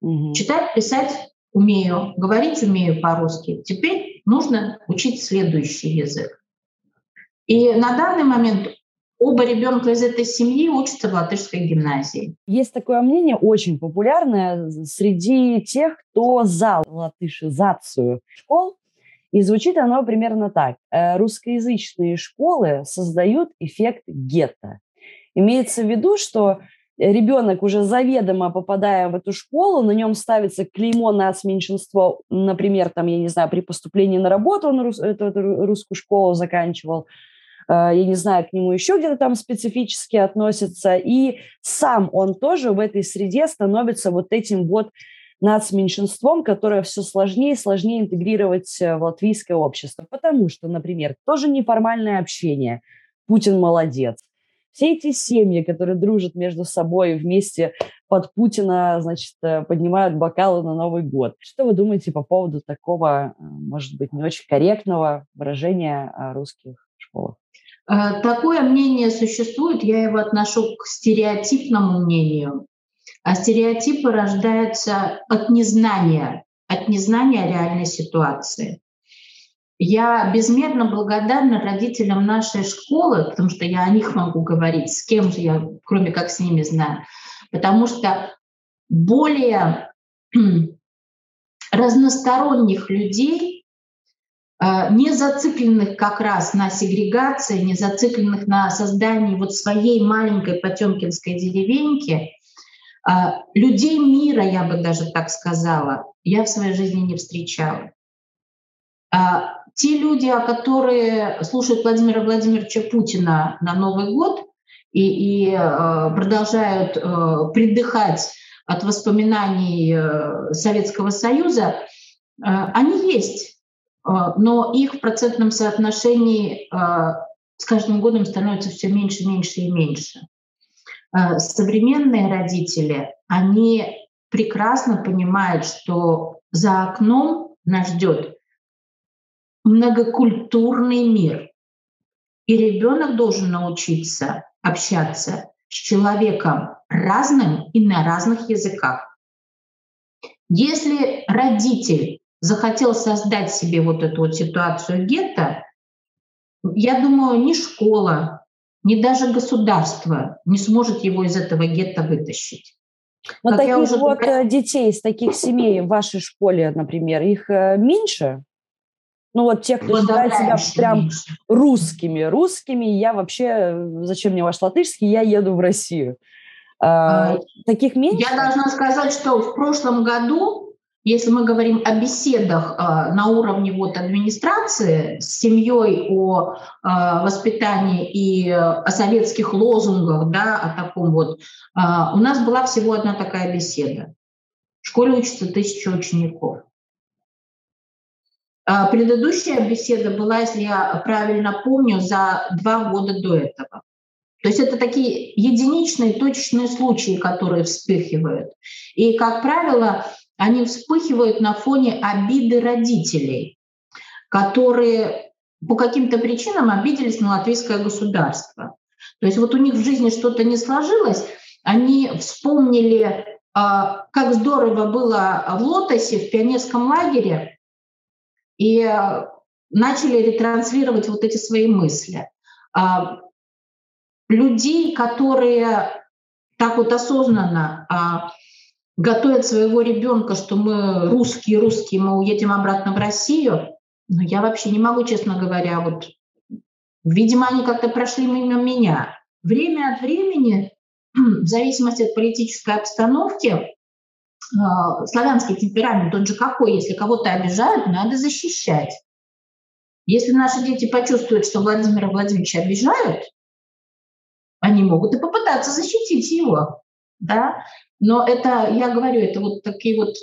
Угу. Читать, писать умею, говорить умею по-русски. Теперь нужно учить следующий язык. И на данный момент оба ребенка из этой семьи учатся в латышской гимназии. Есть такое мнение, очень популярное среди тех, кто за латышизацию школ. И звучит оно примерно так. Э, русскоязычные школы создают эффект гетто. Имеется в виду, что ребенок уже заведомо попадая в эту школу, на нем ставится клеймо на меньшинство, например, там, я не знаю, при поступлении на работу он рус, эту, эту русскую школу заканчивал, я не знаю, к нему еще где-то там специфически относится, и сам он тоже в этой среде становится вот этим вот нацменьшинством, которое все сложнее и сложнее интегрировать э, в латвийское общество. Потому что, например, тоже неформальное общение. Путин молодец. Все эти семьи, которые дружат между собой вместе под Путина, значит, э, поднимают бокалы на Новый год. Что вы думаете по поводу такого, э, может быть, не очень корректного выражения русских школах? Такое мнение существует, я его отношу к стереотипному мнению. А стереотипы рождаются от незнания, от незнания реальной ситуации. Я безмерно благодарна родителям нашей школы, потому что я о них могу говорить, с кем же я, кроме как с ними знаю, потому что более разносторонних людей, э, не зацикленных как раз на сегрегации, не зацикленных на создании вот своей маленькой потемкинской деревеньки, а, людей мира, я бы даже так сказала, я в своей жизни не встречала. А, те люди, которые слушают Владимира Владимировича Путина на Новый год и, и продолжают придыхать от воспоминаний э, Советского Союза, они есть, но их в процентном соотношении с каждым годом становится все меньше, меньше и меньше. Э, современные родители, они прекрасно понимают, что за окном нас ждет многокультурный мир. И ребенок должен научиться общаться с человеком разным и на разных языках. Если родитель захотел создать себе вот эту вот ситуацию гетто, я думаю, ни школа, ни даже государство не сможет его из этого гетто вытащить. Но как таких уже... вот э, детей из таких семей в вашей школе, например, их э, меньше? Ну вот те, кто считает себя прям меньше. русскими. Русскими я вообще, зачем мне ваш латышский, я еду в Россию. А, а, таких меньше? Я должна сказать, что в прошлом году если мы говорим о беседах э, на уровне вот администрации с семьей, о э, воспитании и о советских лозунгах, да, о таком вот, э, у нас была всего одна такая беседа. В школе учатся тысяча учеников. Предыдущая беседа была, если я правильно помню, за два года до этого. То есть это такие единичные, точечные случаи, которые вспыхивают. И, как правило, они вспыхивают на фоне обиды родителей, которые по каким-то причинам обиделись на латвийское государство. То есть вот у них в жизни что-то не сложилось, они вспомнили, а, как здорово было в Лотосе, в пионерском лагере, и а, начали ретранслировать вот эти свои мысли. А, людей, которые так вот осознанно готовят своего ребенка, что мы русские, русские, мы уедем обратно в Россию, но я вообще не могу, честно говоря, вот, видимо, они как-то прошли мимо меня. Время от времени, (clears throat) в зависимости от политической обстановки, э, славянский темперамент, он же какой, если кого-то обижают, надо защищать. Если наши дети почувствуют, что Владимира Владимировича обижают, они могут и попытаться защитить его. Да? Но это, я говорю, это вот такие вот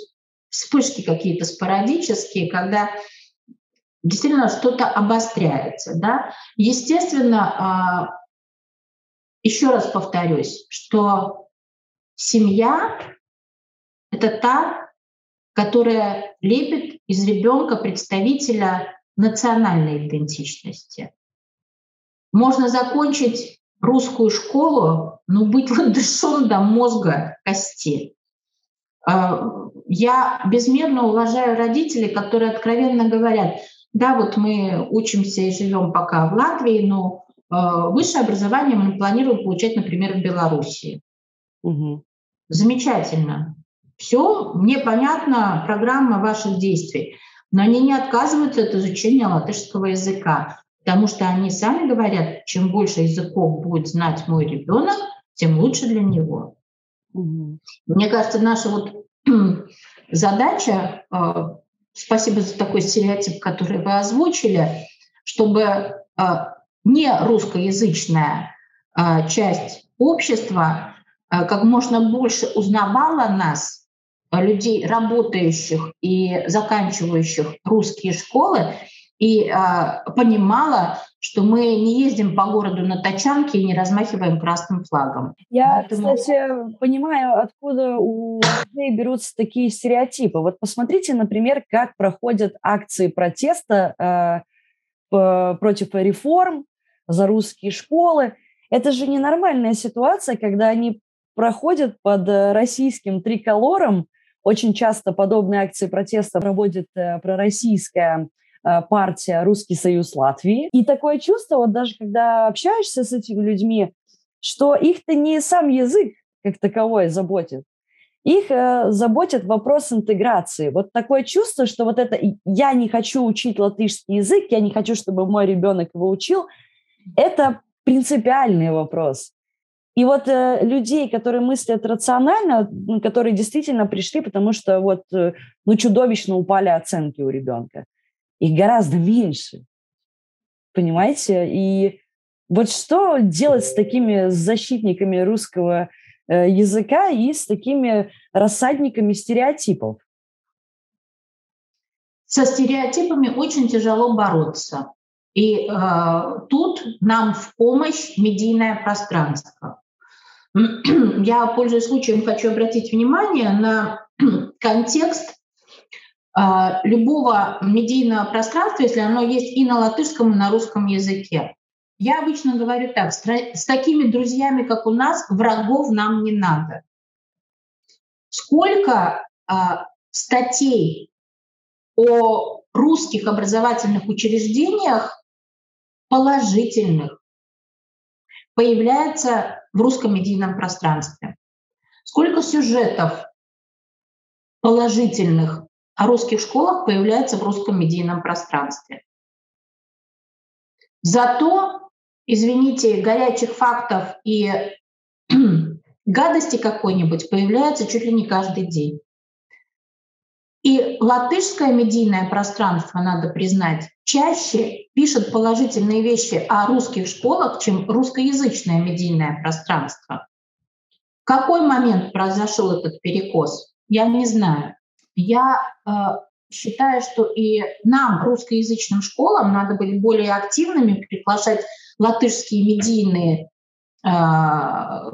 вспышки какие-то спорадические, когда действительно что-то обостряется. Да? Естественно, а, еще раз повторюсь, что семья — это та, которая лепит из ребенка представителя национальной идентичности. Можно закончить русскую школу, но быть (laughs) латышом до мозга костей. А, я безмерно уважаю родителей, которые откровенно говорят, да, вот мы учимся и живем пока в Латвии, но а, высшее образование мы планируем получать, например, в Белоруссии. Угу. Замечательно. Все, мне понятна программа ваших действий. Но они не отказываются от изучения латышского языка, потому что они сами говорят, чем больше языков будет знать мой ребенок, тем лучше для него. Угу. Мне кажется, наша вот (clears throat) задача, а, спасибо за такой стереотип, который вы озвучили, чтобы а, не русскоязычная а, часть общества как можно больше узнавала нас, людей, работающих и заканчивающих русские школы, и понимала, что мы не ездим по городу на тачанке и не размахиваем красным флагом. Я, Поэтому... кстати, понимаю, откуда у людей берутся такие стереотипы. Вот посмотрите, например, как проходят акции протеста э, против реформ за русские школы. Это же ненормальная ситуация, когда они проходят под российским триколором. Очень часто подобные акции протеста проводит э, пророссийская Э, партия «Русский союз Латвии». И такое чувство, вот даже когда общаешься с этими людьми, что их-то не сам язык как таковой заботит, их э, заботит вопрос интеграции. Вот такое чувство, что вот это «я не хочу учить латышский язык, я не хочу, чтобы мой ребенок его учил», это принципиальный вопрос. И вот э, людей, которые мыслят рационально, которые действительно пришли, потому что вот э, ну, чудовищно упали оценки у ребенка их гораздо меньше. Понимаете? И вот что делать с такими защитниками русского э, языка и с такими рассадниками стереотипов? Со стереотипами очень тяжело бороться. И э, тут нам в помощь медийное пространство. (clears throat) Я, пользуясь случаем, хочу обратить внимание на (clears throat) контекст любого медийного пространства, если оно есть и на латышском, и на русском языке. Я обычно говорю так, с такими друзьями, как у нас, врагов нам не надо. Сколько а, статей о русских образовательных учреждениях положительных появляется в русском медийном пространстве? Сколько сюжетов положительных о русских школах появляется в русском медийном пространстве. Зато, извините, горячих фактов и (clears throat) гадости какой-нибудь появляется чуть ли не каждый день. И латышское медийное пространство, надо признать, чаще пишет положительные вещи о русских школах, чем русскоязычное медийное пространство. В какой момент произошел этот перекос, я не знаю. Я э, считаю, что и нам, русскоязычным школам, надо быть более активными, приглашать латышские медийные э,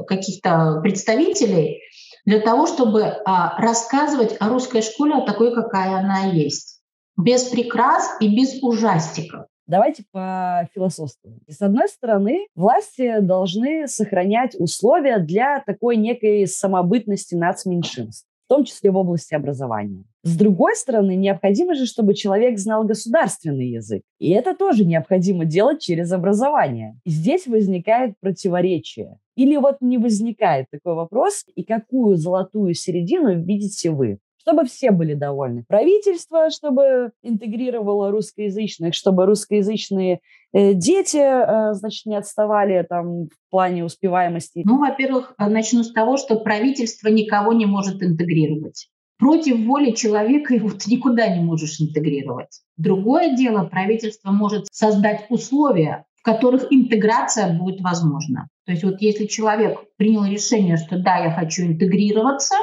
каких-то представителей для того, чтобы э, рассказывать о русской школе, такой, какая она есть. Без прикрас и без ужастиков. Давайте по философству. С одной стороны, власти должны сохранять условия для такой некой самобытности нацменьшинств том числе в области образования. С другой стороны, необходимо же, чтобы человек знал государственный язык. И это тоже необходимо делать через образование. И здесь возникает противоречие. Или вот не возникает такой вопрос, и какую золотую середину видите вы? Чтобы все были довольны. Правительство, чтобы интегрировало русскоязычных, чтобы русскоязычные э, дети, э, значит, не отставали там в плане успеваемости. Ну, во-первых, э, начну с того, что правительство никого не может интегрировать. Против воли человека (laughs) его ты никуда не можешь интегрировать. Другое дело, правительство может создать условия, в которых интеграция будет возможна. То есть вот если человек принял решение, что да, я хочу интегрироваться,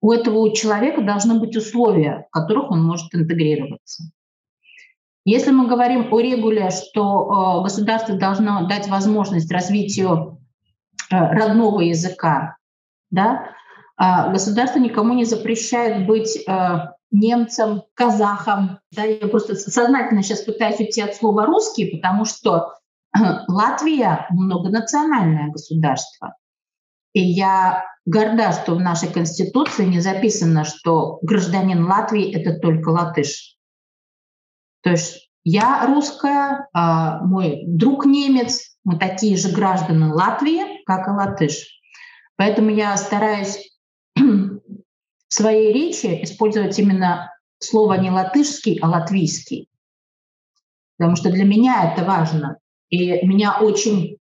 у этого человека должны быть условия, в которых он может интегрироваться. Если мы говорим о регуле, что э, государство должно дать возможность развитию э, родного языка, да, э, государство никому не запрещает быть э, немцам, казахам. Да, я просто сознательно сейчас пытаюсь уйти от слова русский, потому что (clears throat) Латвия многонациональное государство. И я горда, что в нашей Конституции не записано, что гражданин Латвии — это только латыш. То есть я русская, а мой друг немец, мы такие же граждане Латвии, как и латыш. Поэтому я стараюсь (clears throat) в своей речи использовать именно слово не латышский, а латвийский. Потому что для меня это важно. И меня очень,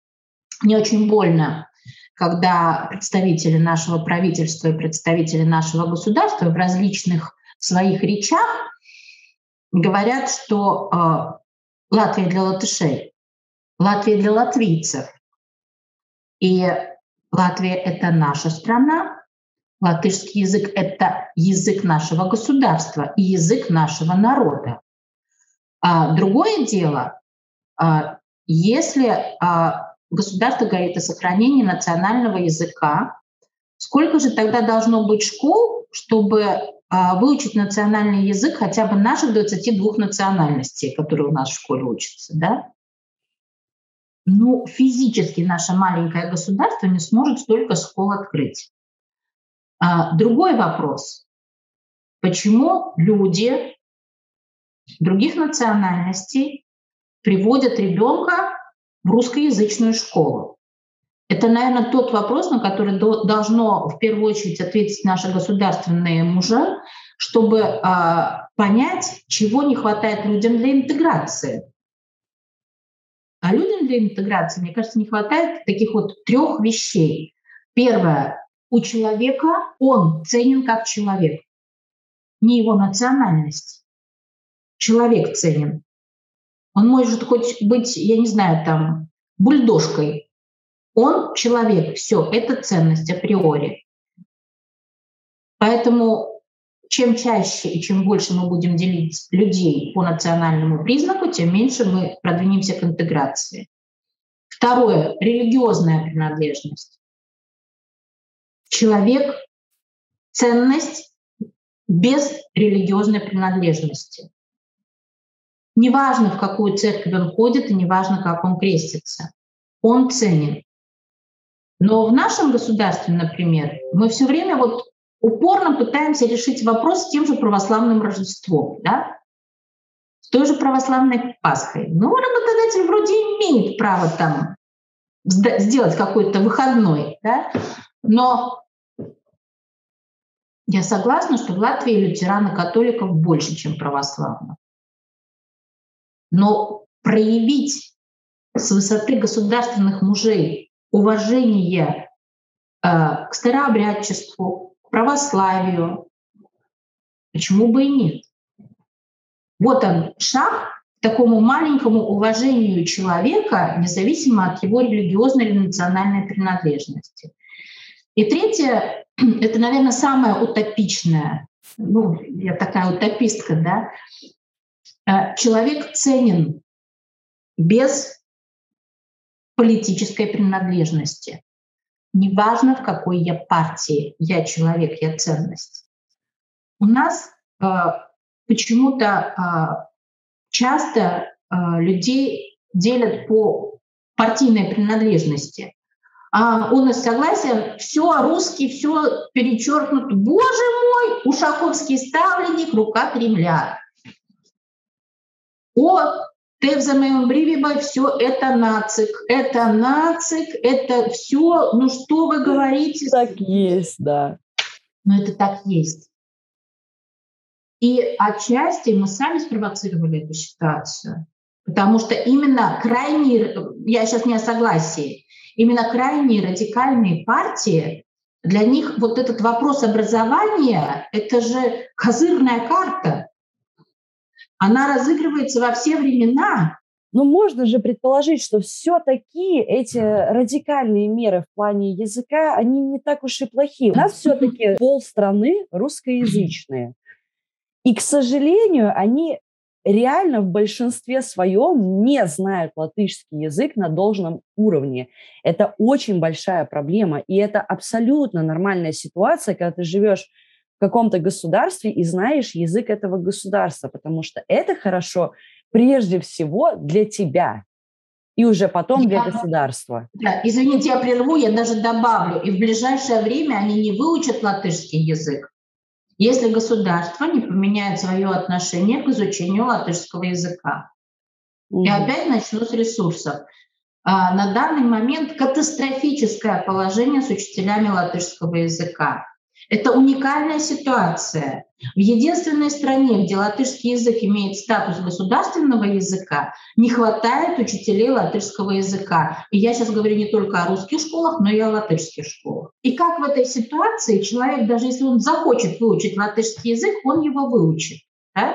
мне очень больно, когда представители нашего правительства и представители нашего государства в различных своих речах говорят, что э, Латвия для латышей, Латвия для латвийцев. И Латвия — это наша страна, латышский язык — это язык нашего государства и язык нашего народа. А другое дело, а, если а, государство говорит о сохранении национального языка, сколько же тогда должно быть школ, чтобы а, выучить национальный язык хотя бы наших 22 национальностей, которые у нас в школе учатся, да? Ну, физически наше маленькое государство не сможет столько школ открыть. А, другой вопрос. Почему люди других национальностей приводят ребенка в русскоязычную школу? Это, наверное, тот вопрос, на который должно в первую очередь ответить наши государственные мужи, чтобы э, понять, чего не хватает людям для интеграции. А людям для интеграции, мне кажется, не хватает таких вот трех вещей. Первое, у человека он ценен как человек, не его национальность. Человек ценен. Он может хоть быть, я не знаю, там, бульдожкой, он человек, все, это ценность априори. Поэтому чем чаще и чем больше мы будем делить людей по национальному признаку, тем меньше мы продвинемся к интеграции. Второе — религиозная принадлежность. Человек — ценность без религиозной принадлежности. Неважно, в какую церковь он ходит, и неважно, как он крестится. Он ценен. Но в нашем государстве, например, мы все время вот упорно пытаемся решить вопрос с тем же православным Рождеством, да? с той же православной Пасхой. Ну, работодатель вроде имеет право там сделать какой-то выходной, да? но я согласна, что в Латвии лютеран католиков больше, чем православных. Но проявить с высоты государственных мужей уважение э, к старообрядчеству, к православию. Почему бы и нет? Вот он шаг к такому маленькому уважению человека, независимо от его религиозной или национальной принадлежности. И третье, (clears throat) это, наверное, самое утопичное, ну, я такая утопистка, да, человек ценен без политической принадлежности. Неважно, в какой я партии, я человек, я ценность. У нас э, почему-то э, часто э, людей делят по партийной принадлежности. А у нас согласие, все русский, все перечеркнуто. Боже мой, Ушаковский ставленник, рука Кремля. О, Тевзамеем Бривиба, все это нацик, это нацик, это все, ну что вы говорите? Так есть, да. Но это так есть. И отчасти мы сами спровоцировали эту ситуацию. Потому что именно крайние, я сейчас не о согласии, именно крайние радикальные партии, для них вот этот вопрос образования, это же козырная карта. Она разыгрывается во все времена. но можно же предположить, что все-таки эти радикальные меры в плане языка, они не так уж и плохие. У нас все-таки полстраны русскоязычные. И, к сожалению, они реально в большинстве своем не знают латышский язык на должном уровне. Это очень большая проблема, и это абсолютно нормальная ситуация, когда ты живешь в каком-то государстве и знаешь язык этого государства, потому что это хорошо прежде всего для тебя и уже потом я, для государства. Да, извините, я прерву, я даже добавлю. И в ближайшее время они не выучат латышский язык, если государство не поменяет свое отношение к изучению латышского языка. Mm. И опять начну с ресурсов. А, на данный момент катастрофическое положение с учителями латышского языка. Это уникальная ситуация. В единственной стране, где латышский язык имеет статус государственного языка, не хватает учителей латышского языка. И я сейчас говорю не только о русских школах, но и о латышских школах. И как в этой ситуации человек, даже если он захочет выучить латышский язык, он его выучит. Да?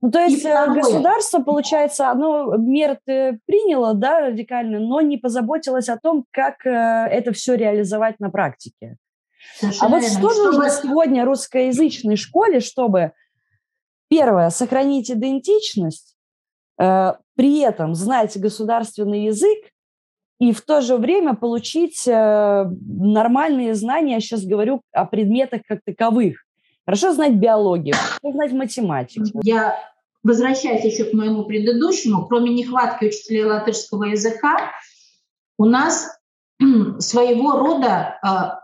Ну, то есть э, государство, получается, оно меры приняло, да, радикально, но не позаботилось о том, как э, это все реализовать на практике. Совершенно а вот что чтобы... нужно сегодня русскоязычной школе, чтобы, первое, сохранить идентичность, э, при этом знать государственный язык и в то же время получить э, нормальные знания, я сейчас говорю о предметах как таковых. Хорошо знать биологию, хорошо знать математику. Я возвращаюсь еще к моему предыдущему, кроме нехватки учителей латышского языка, у нас (clears throat) своего рода э,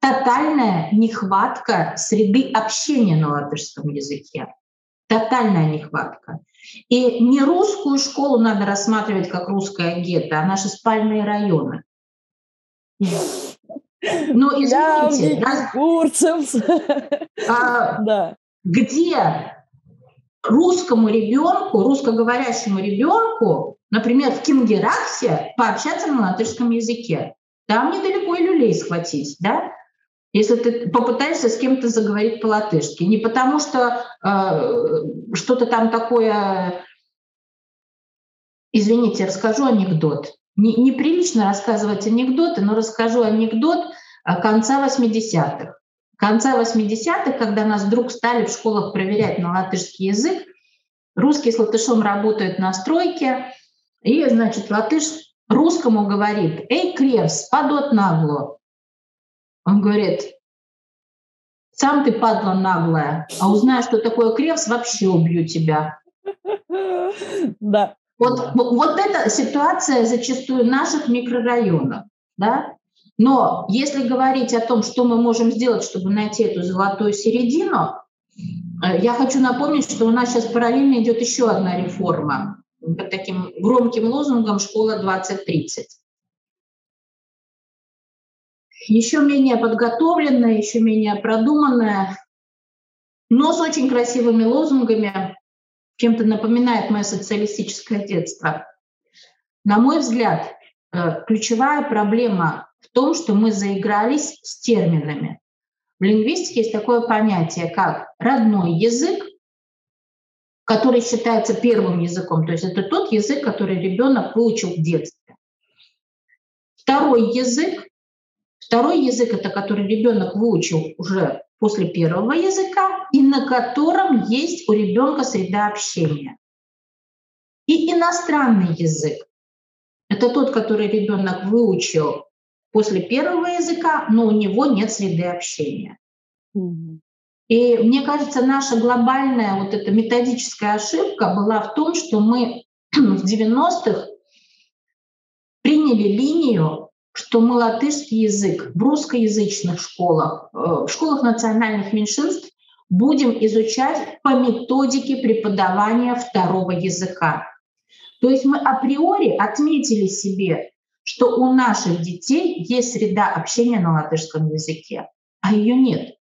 тотальная нехватка среды общения на латышском языке. Тотальная нехватка. И не русскую школу надо рассматривать как русское гетто, а наши спальные районы. (laughs) Но извините, да, а, (laughs) да. где русскому ребенку, русскоговорящему ребенку, например, в Кингераксе пообщаться на латышском языке. Там недалеко и люлей схватить, да? Если ты попытаешься с кем-то заговорить по-латышски. Не потому что э, что-то там такое... Извините, расскажу анекдот. Не, неприлично рассказывать анекдоты, но расскажу анекдот конца 80-х. Конца 80-х, когда нас вдруг стали в школах проверять на латышский язык, русский с латышом работает на стройке, и, значит, латыш русскому говорит, «Эй, кревс, падот нагло!» Он говорит, сам ты падла наглая, а узнаешь, что такое кревс, вообще убью тебя. Да. Вот, вот эта ситуация зачастую наших микрорайонов. Да? Но если говорить о том, что мы можем сделать, чтобы найти эту золотую середину, э, я хочу напомнить, что у нас сейчас параллельно идет еще одна реформа под таким громким лозунгом «Школа 2030» еще менее подготовленная, еще менее продуманная, но с очень красивыми лозунгами, чем-то напоминает мое социалистическое детство. На мой взгляд, э, ключевая проблема в том, что мы заигрались с терминами. В лингвистике есть такое понятие, как родной язык, который считается первым языком, то есть это тот язык, который ребенок выучил в детстве. Второй язык Второй язык — это который ребенок выучил уже после первого языка и на котором есть у ребенка среда общения. И иностранный язык — это тот, который ребенок выучил после первого языка, но у него нет среды общения. И мне кажется, наша глобальная вот эта методическая ошибка была в том, что мы (clears throat) в 90-х приняли линию что мы латышский язык в русскоязычных школах, э, в школах национальных меньшинств будем изучать по методике преподавания второго языка. То есть мы априори отметили себе, что у наших детей есть среда общения на латышском языке, а ее нет.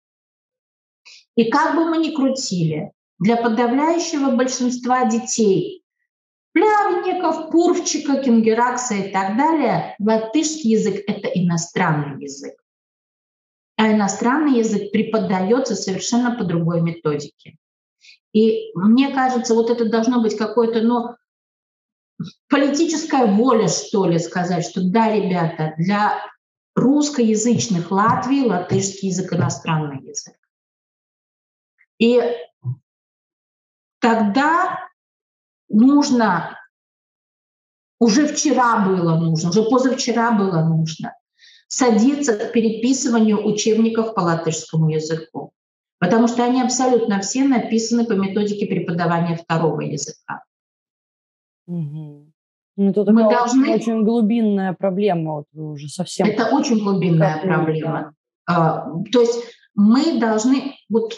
И как бы мы ни крутили, для подавляющего большинства детей плявников, пурвчика, кенгеракса и так далее, латышский язык — это иностранный язык. А иностранный язык преподается совершенно по другой методике. И мне кажется, вот это должно быть какое-то, ну, политическая воля, что ли, сказать, что да, ребята, для русскоязычных Латвии латышский язык иностранный язык. И тогда нужно, уже вчера было нужно, уже позавчера было нужно садиться к переписыванию учебников по латышскому языку, потому что они абсолютно все написаны по методике преподавания второго языка. Угу. Ну, это мы должны... очень глубинная проблема, вот уже совсем. Это очень глубинная проблема. А, то есть мы должны вот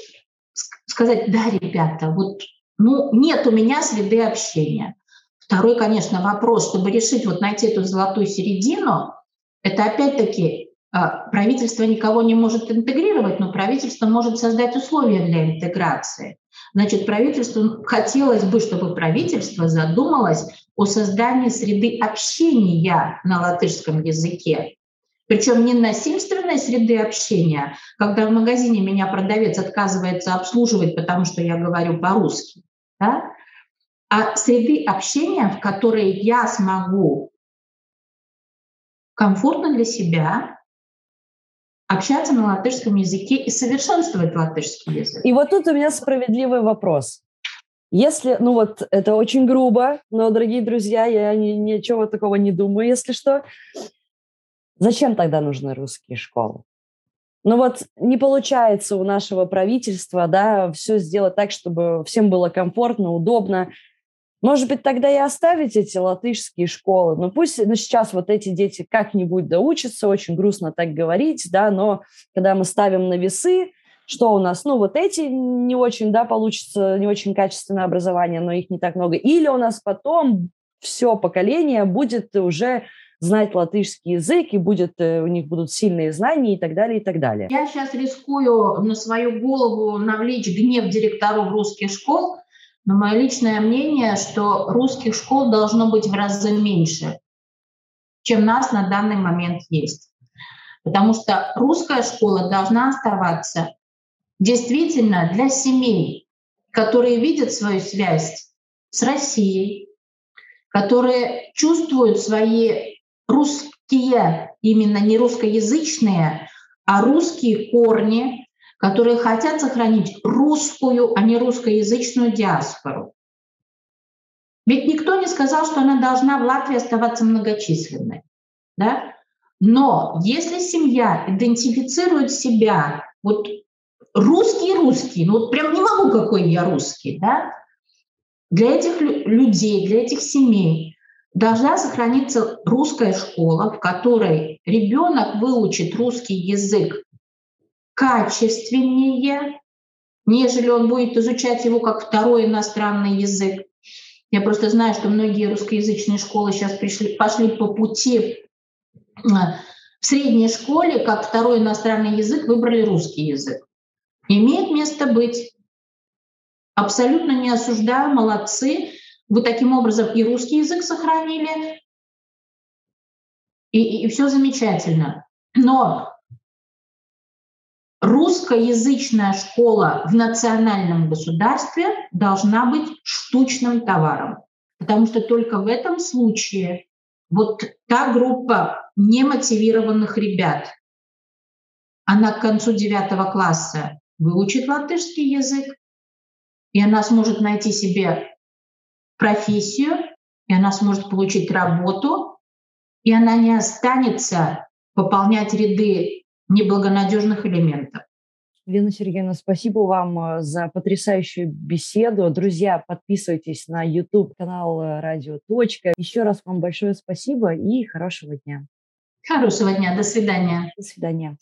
сказать, да, ребята, вот ну, нет у меня среды общения. Второй, конечно, вопрос, чтобы решить, вот найти эту золотую середину, это опять-таки а, правительство никого не может интегрировать, но правительство может создать условия для интеграции. Значит, правительству хотелось бы, чтобы правительство задумалось о создании среды общения на латышском языке. Причем не насильственной среды общения, когда в магазине меня продавец отказывается обслуживать, потому что я говорю по-русски, да? а среды общения, в которой я смогу комфортно для себя общаться на латышском языке и совершенствовать латышский язык. И вот тут у меня справедливый вопрос. Если, ну вот, это очень грубо, но, дорогие друзья, я ни, ничего такого не думаю, если что. Зачем тогда нужны русские школы? Ну вот не получается у нашего правительства, да, все сделать так, чтобы всем было комфортно, удобно, может быть, тогда и оставить эти латышские школы. Ну, пусть ну, сейчас вот эти дети как-нибудь доучатся, очень грустно так говорить, да, но когда мы ставим на весы, что у нас, ну, вот эти не очень, да, получится, не очень качественное образование, но их не так много. Или у нас потом все поколение будет уже знать латышский язык, и будет, э, у них будут сильные знания и так далее, и так далее. Я сейчас рискую на свою голову навлечь гнев директоров русских школ, но мое личное мнение, что русских школ должно быть в разы меньше, чем нас на данный момент есть. Потому что русская школа должна оставаться действительно для семей, которые видят свою связь с Россией, которые чувствуют свои русские, именно не русскоязычные, а русские корни, которые хотят сохранить русскую, а не русскоязычную диаспору. Ведь никто не сказал, что она должна в Латвии оставаться многочисленной. Да? Но если семья идентифицирует себя, вот русский русский, ну вот прям не могу, какой я русский, да, для этих людей, для этих семей должна сохраниться русская школа, в которой ребенок выучит русский язык качественнее, нежели он будет изучать его как второй иностранный язык. Я просто знаю, что многие русскоязычные школы сейчас пришли, пошли по пути э, в средней школе, как второй иностранный язык, выбрали русский язык. Имеет место быть. Абсолютно не осуждаю, молодцы. Вы таким образом и русский язык сохранили, и, и, и все замечательно. Но русскоязычная школа в национальном государстве должна быть штучным товаром. Потому что только в этом случае вот та группа немотивированных ребят, она к концу девятого класса выучит латышский язык, и она сможет найти себе профессию, и она сможет получить работу, и она не останется пополнять ряды неблагонадежных элементов. Лена Сергеевна, спасибо вам э, за потрясающую беседу. Друзья, подписывайтесь на YouTube-канал э, «Радио. Точка». Еще раз вам большое спасибо и хорошего дня. Хорошего дня. До свидания. До свидания.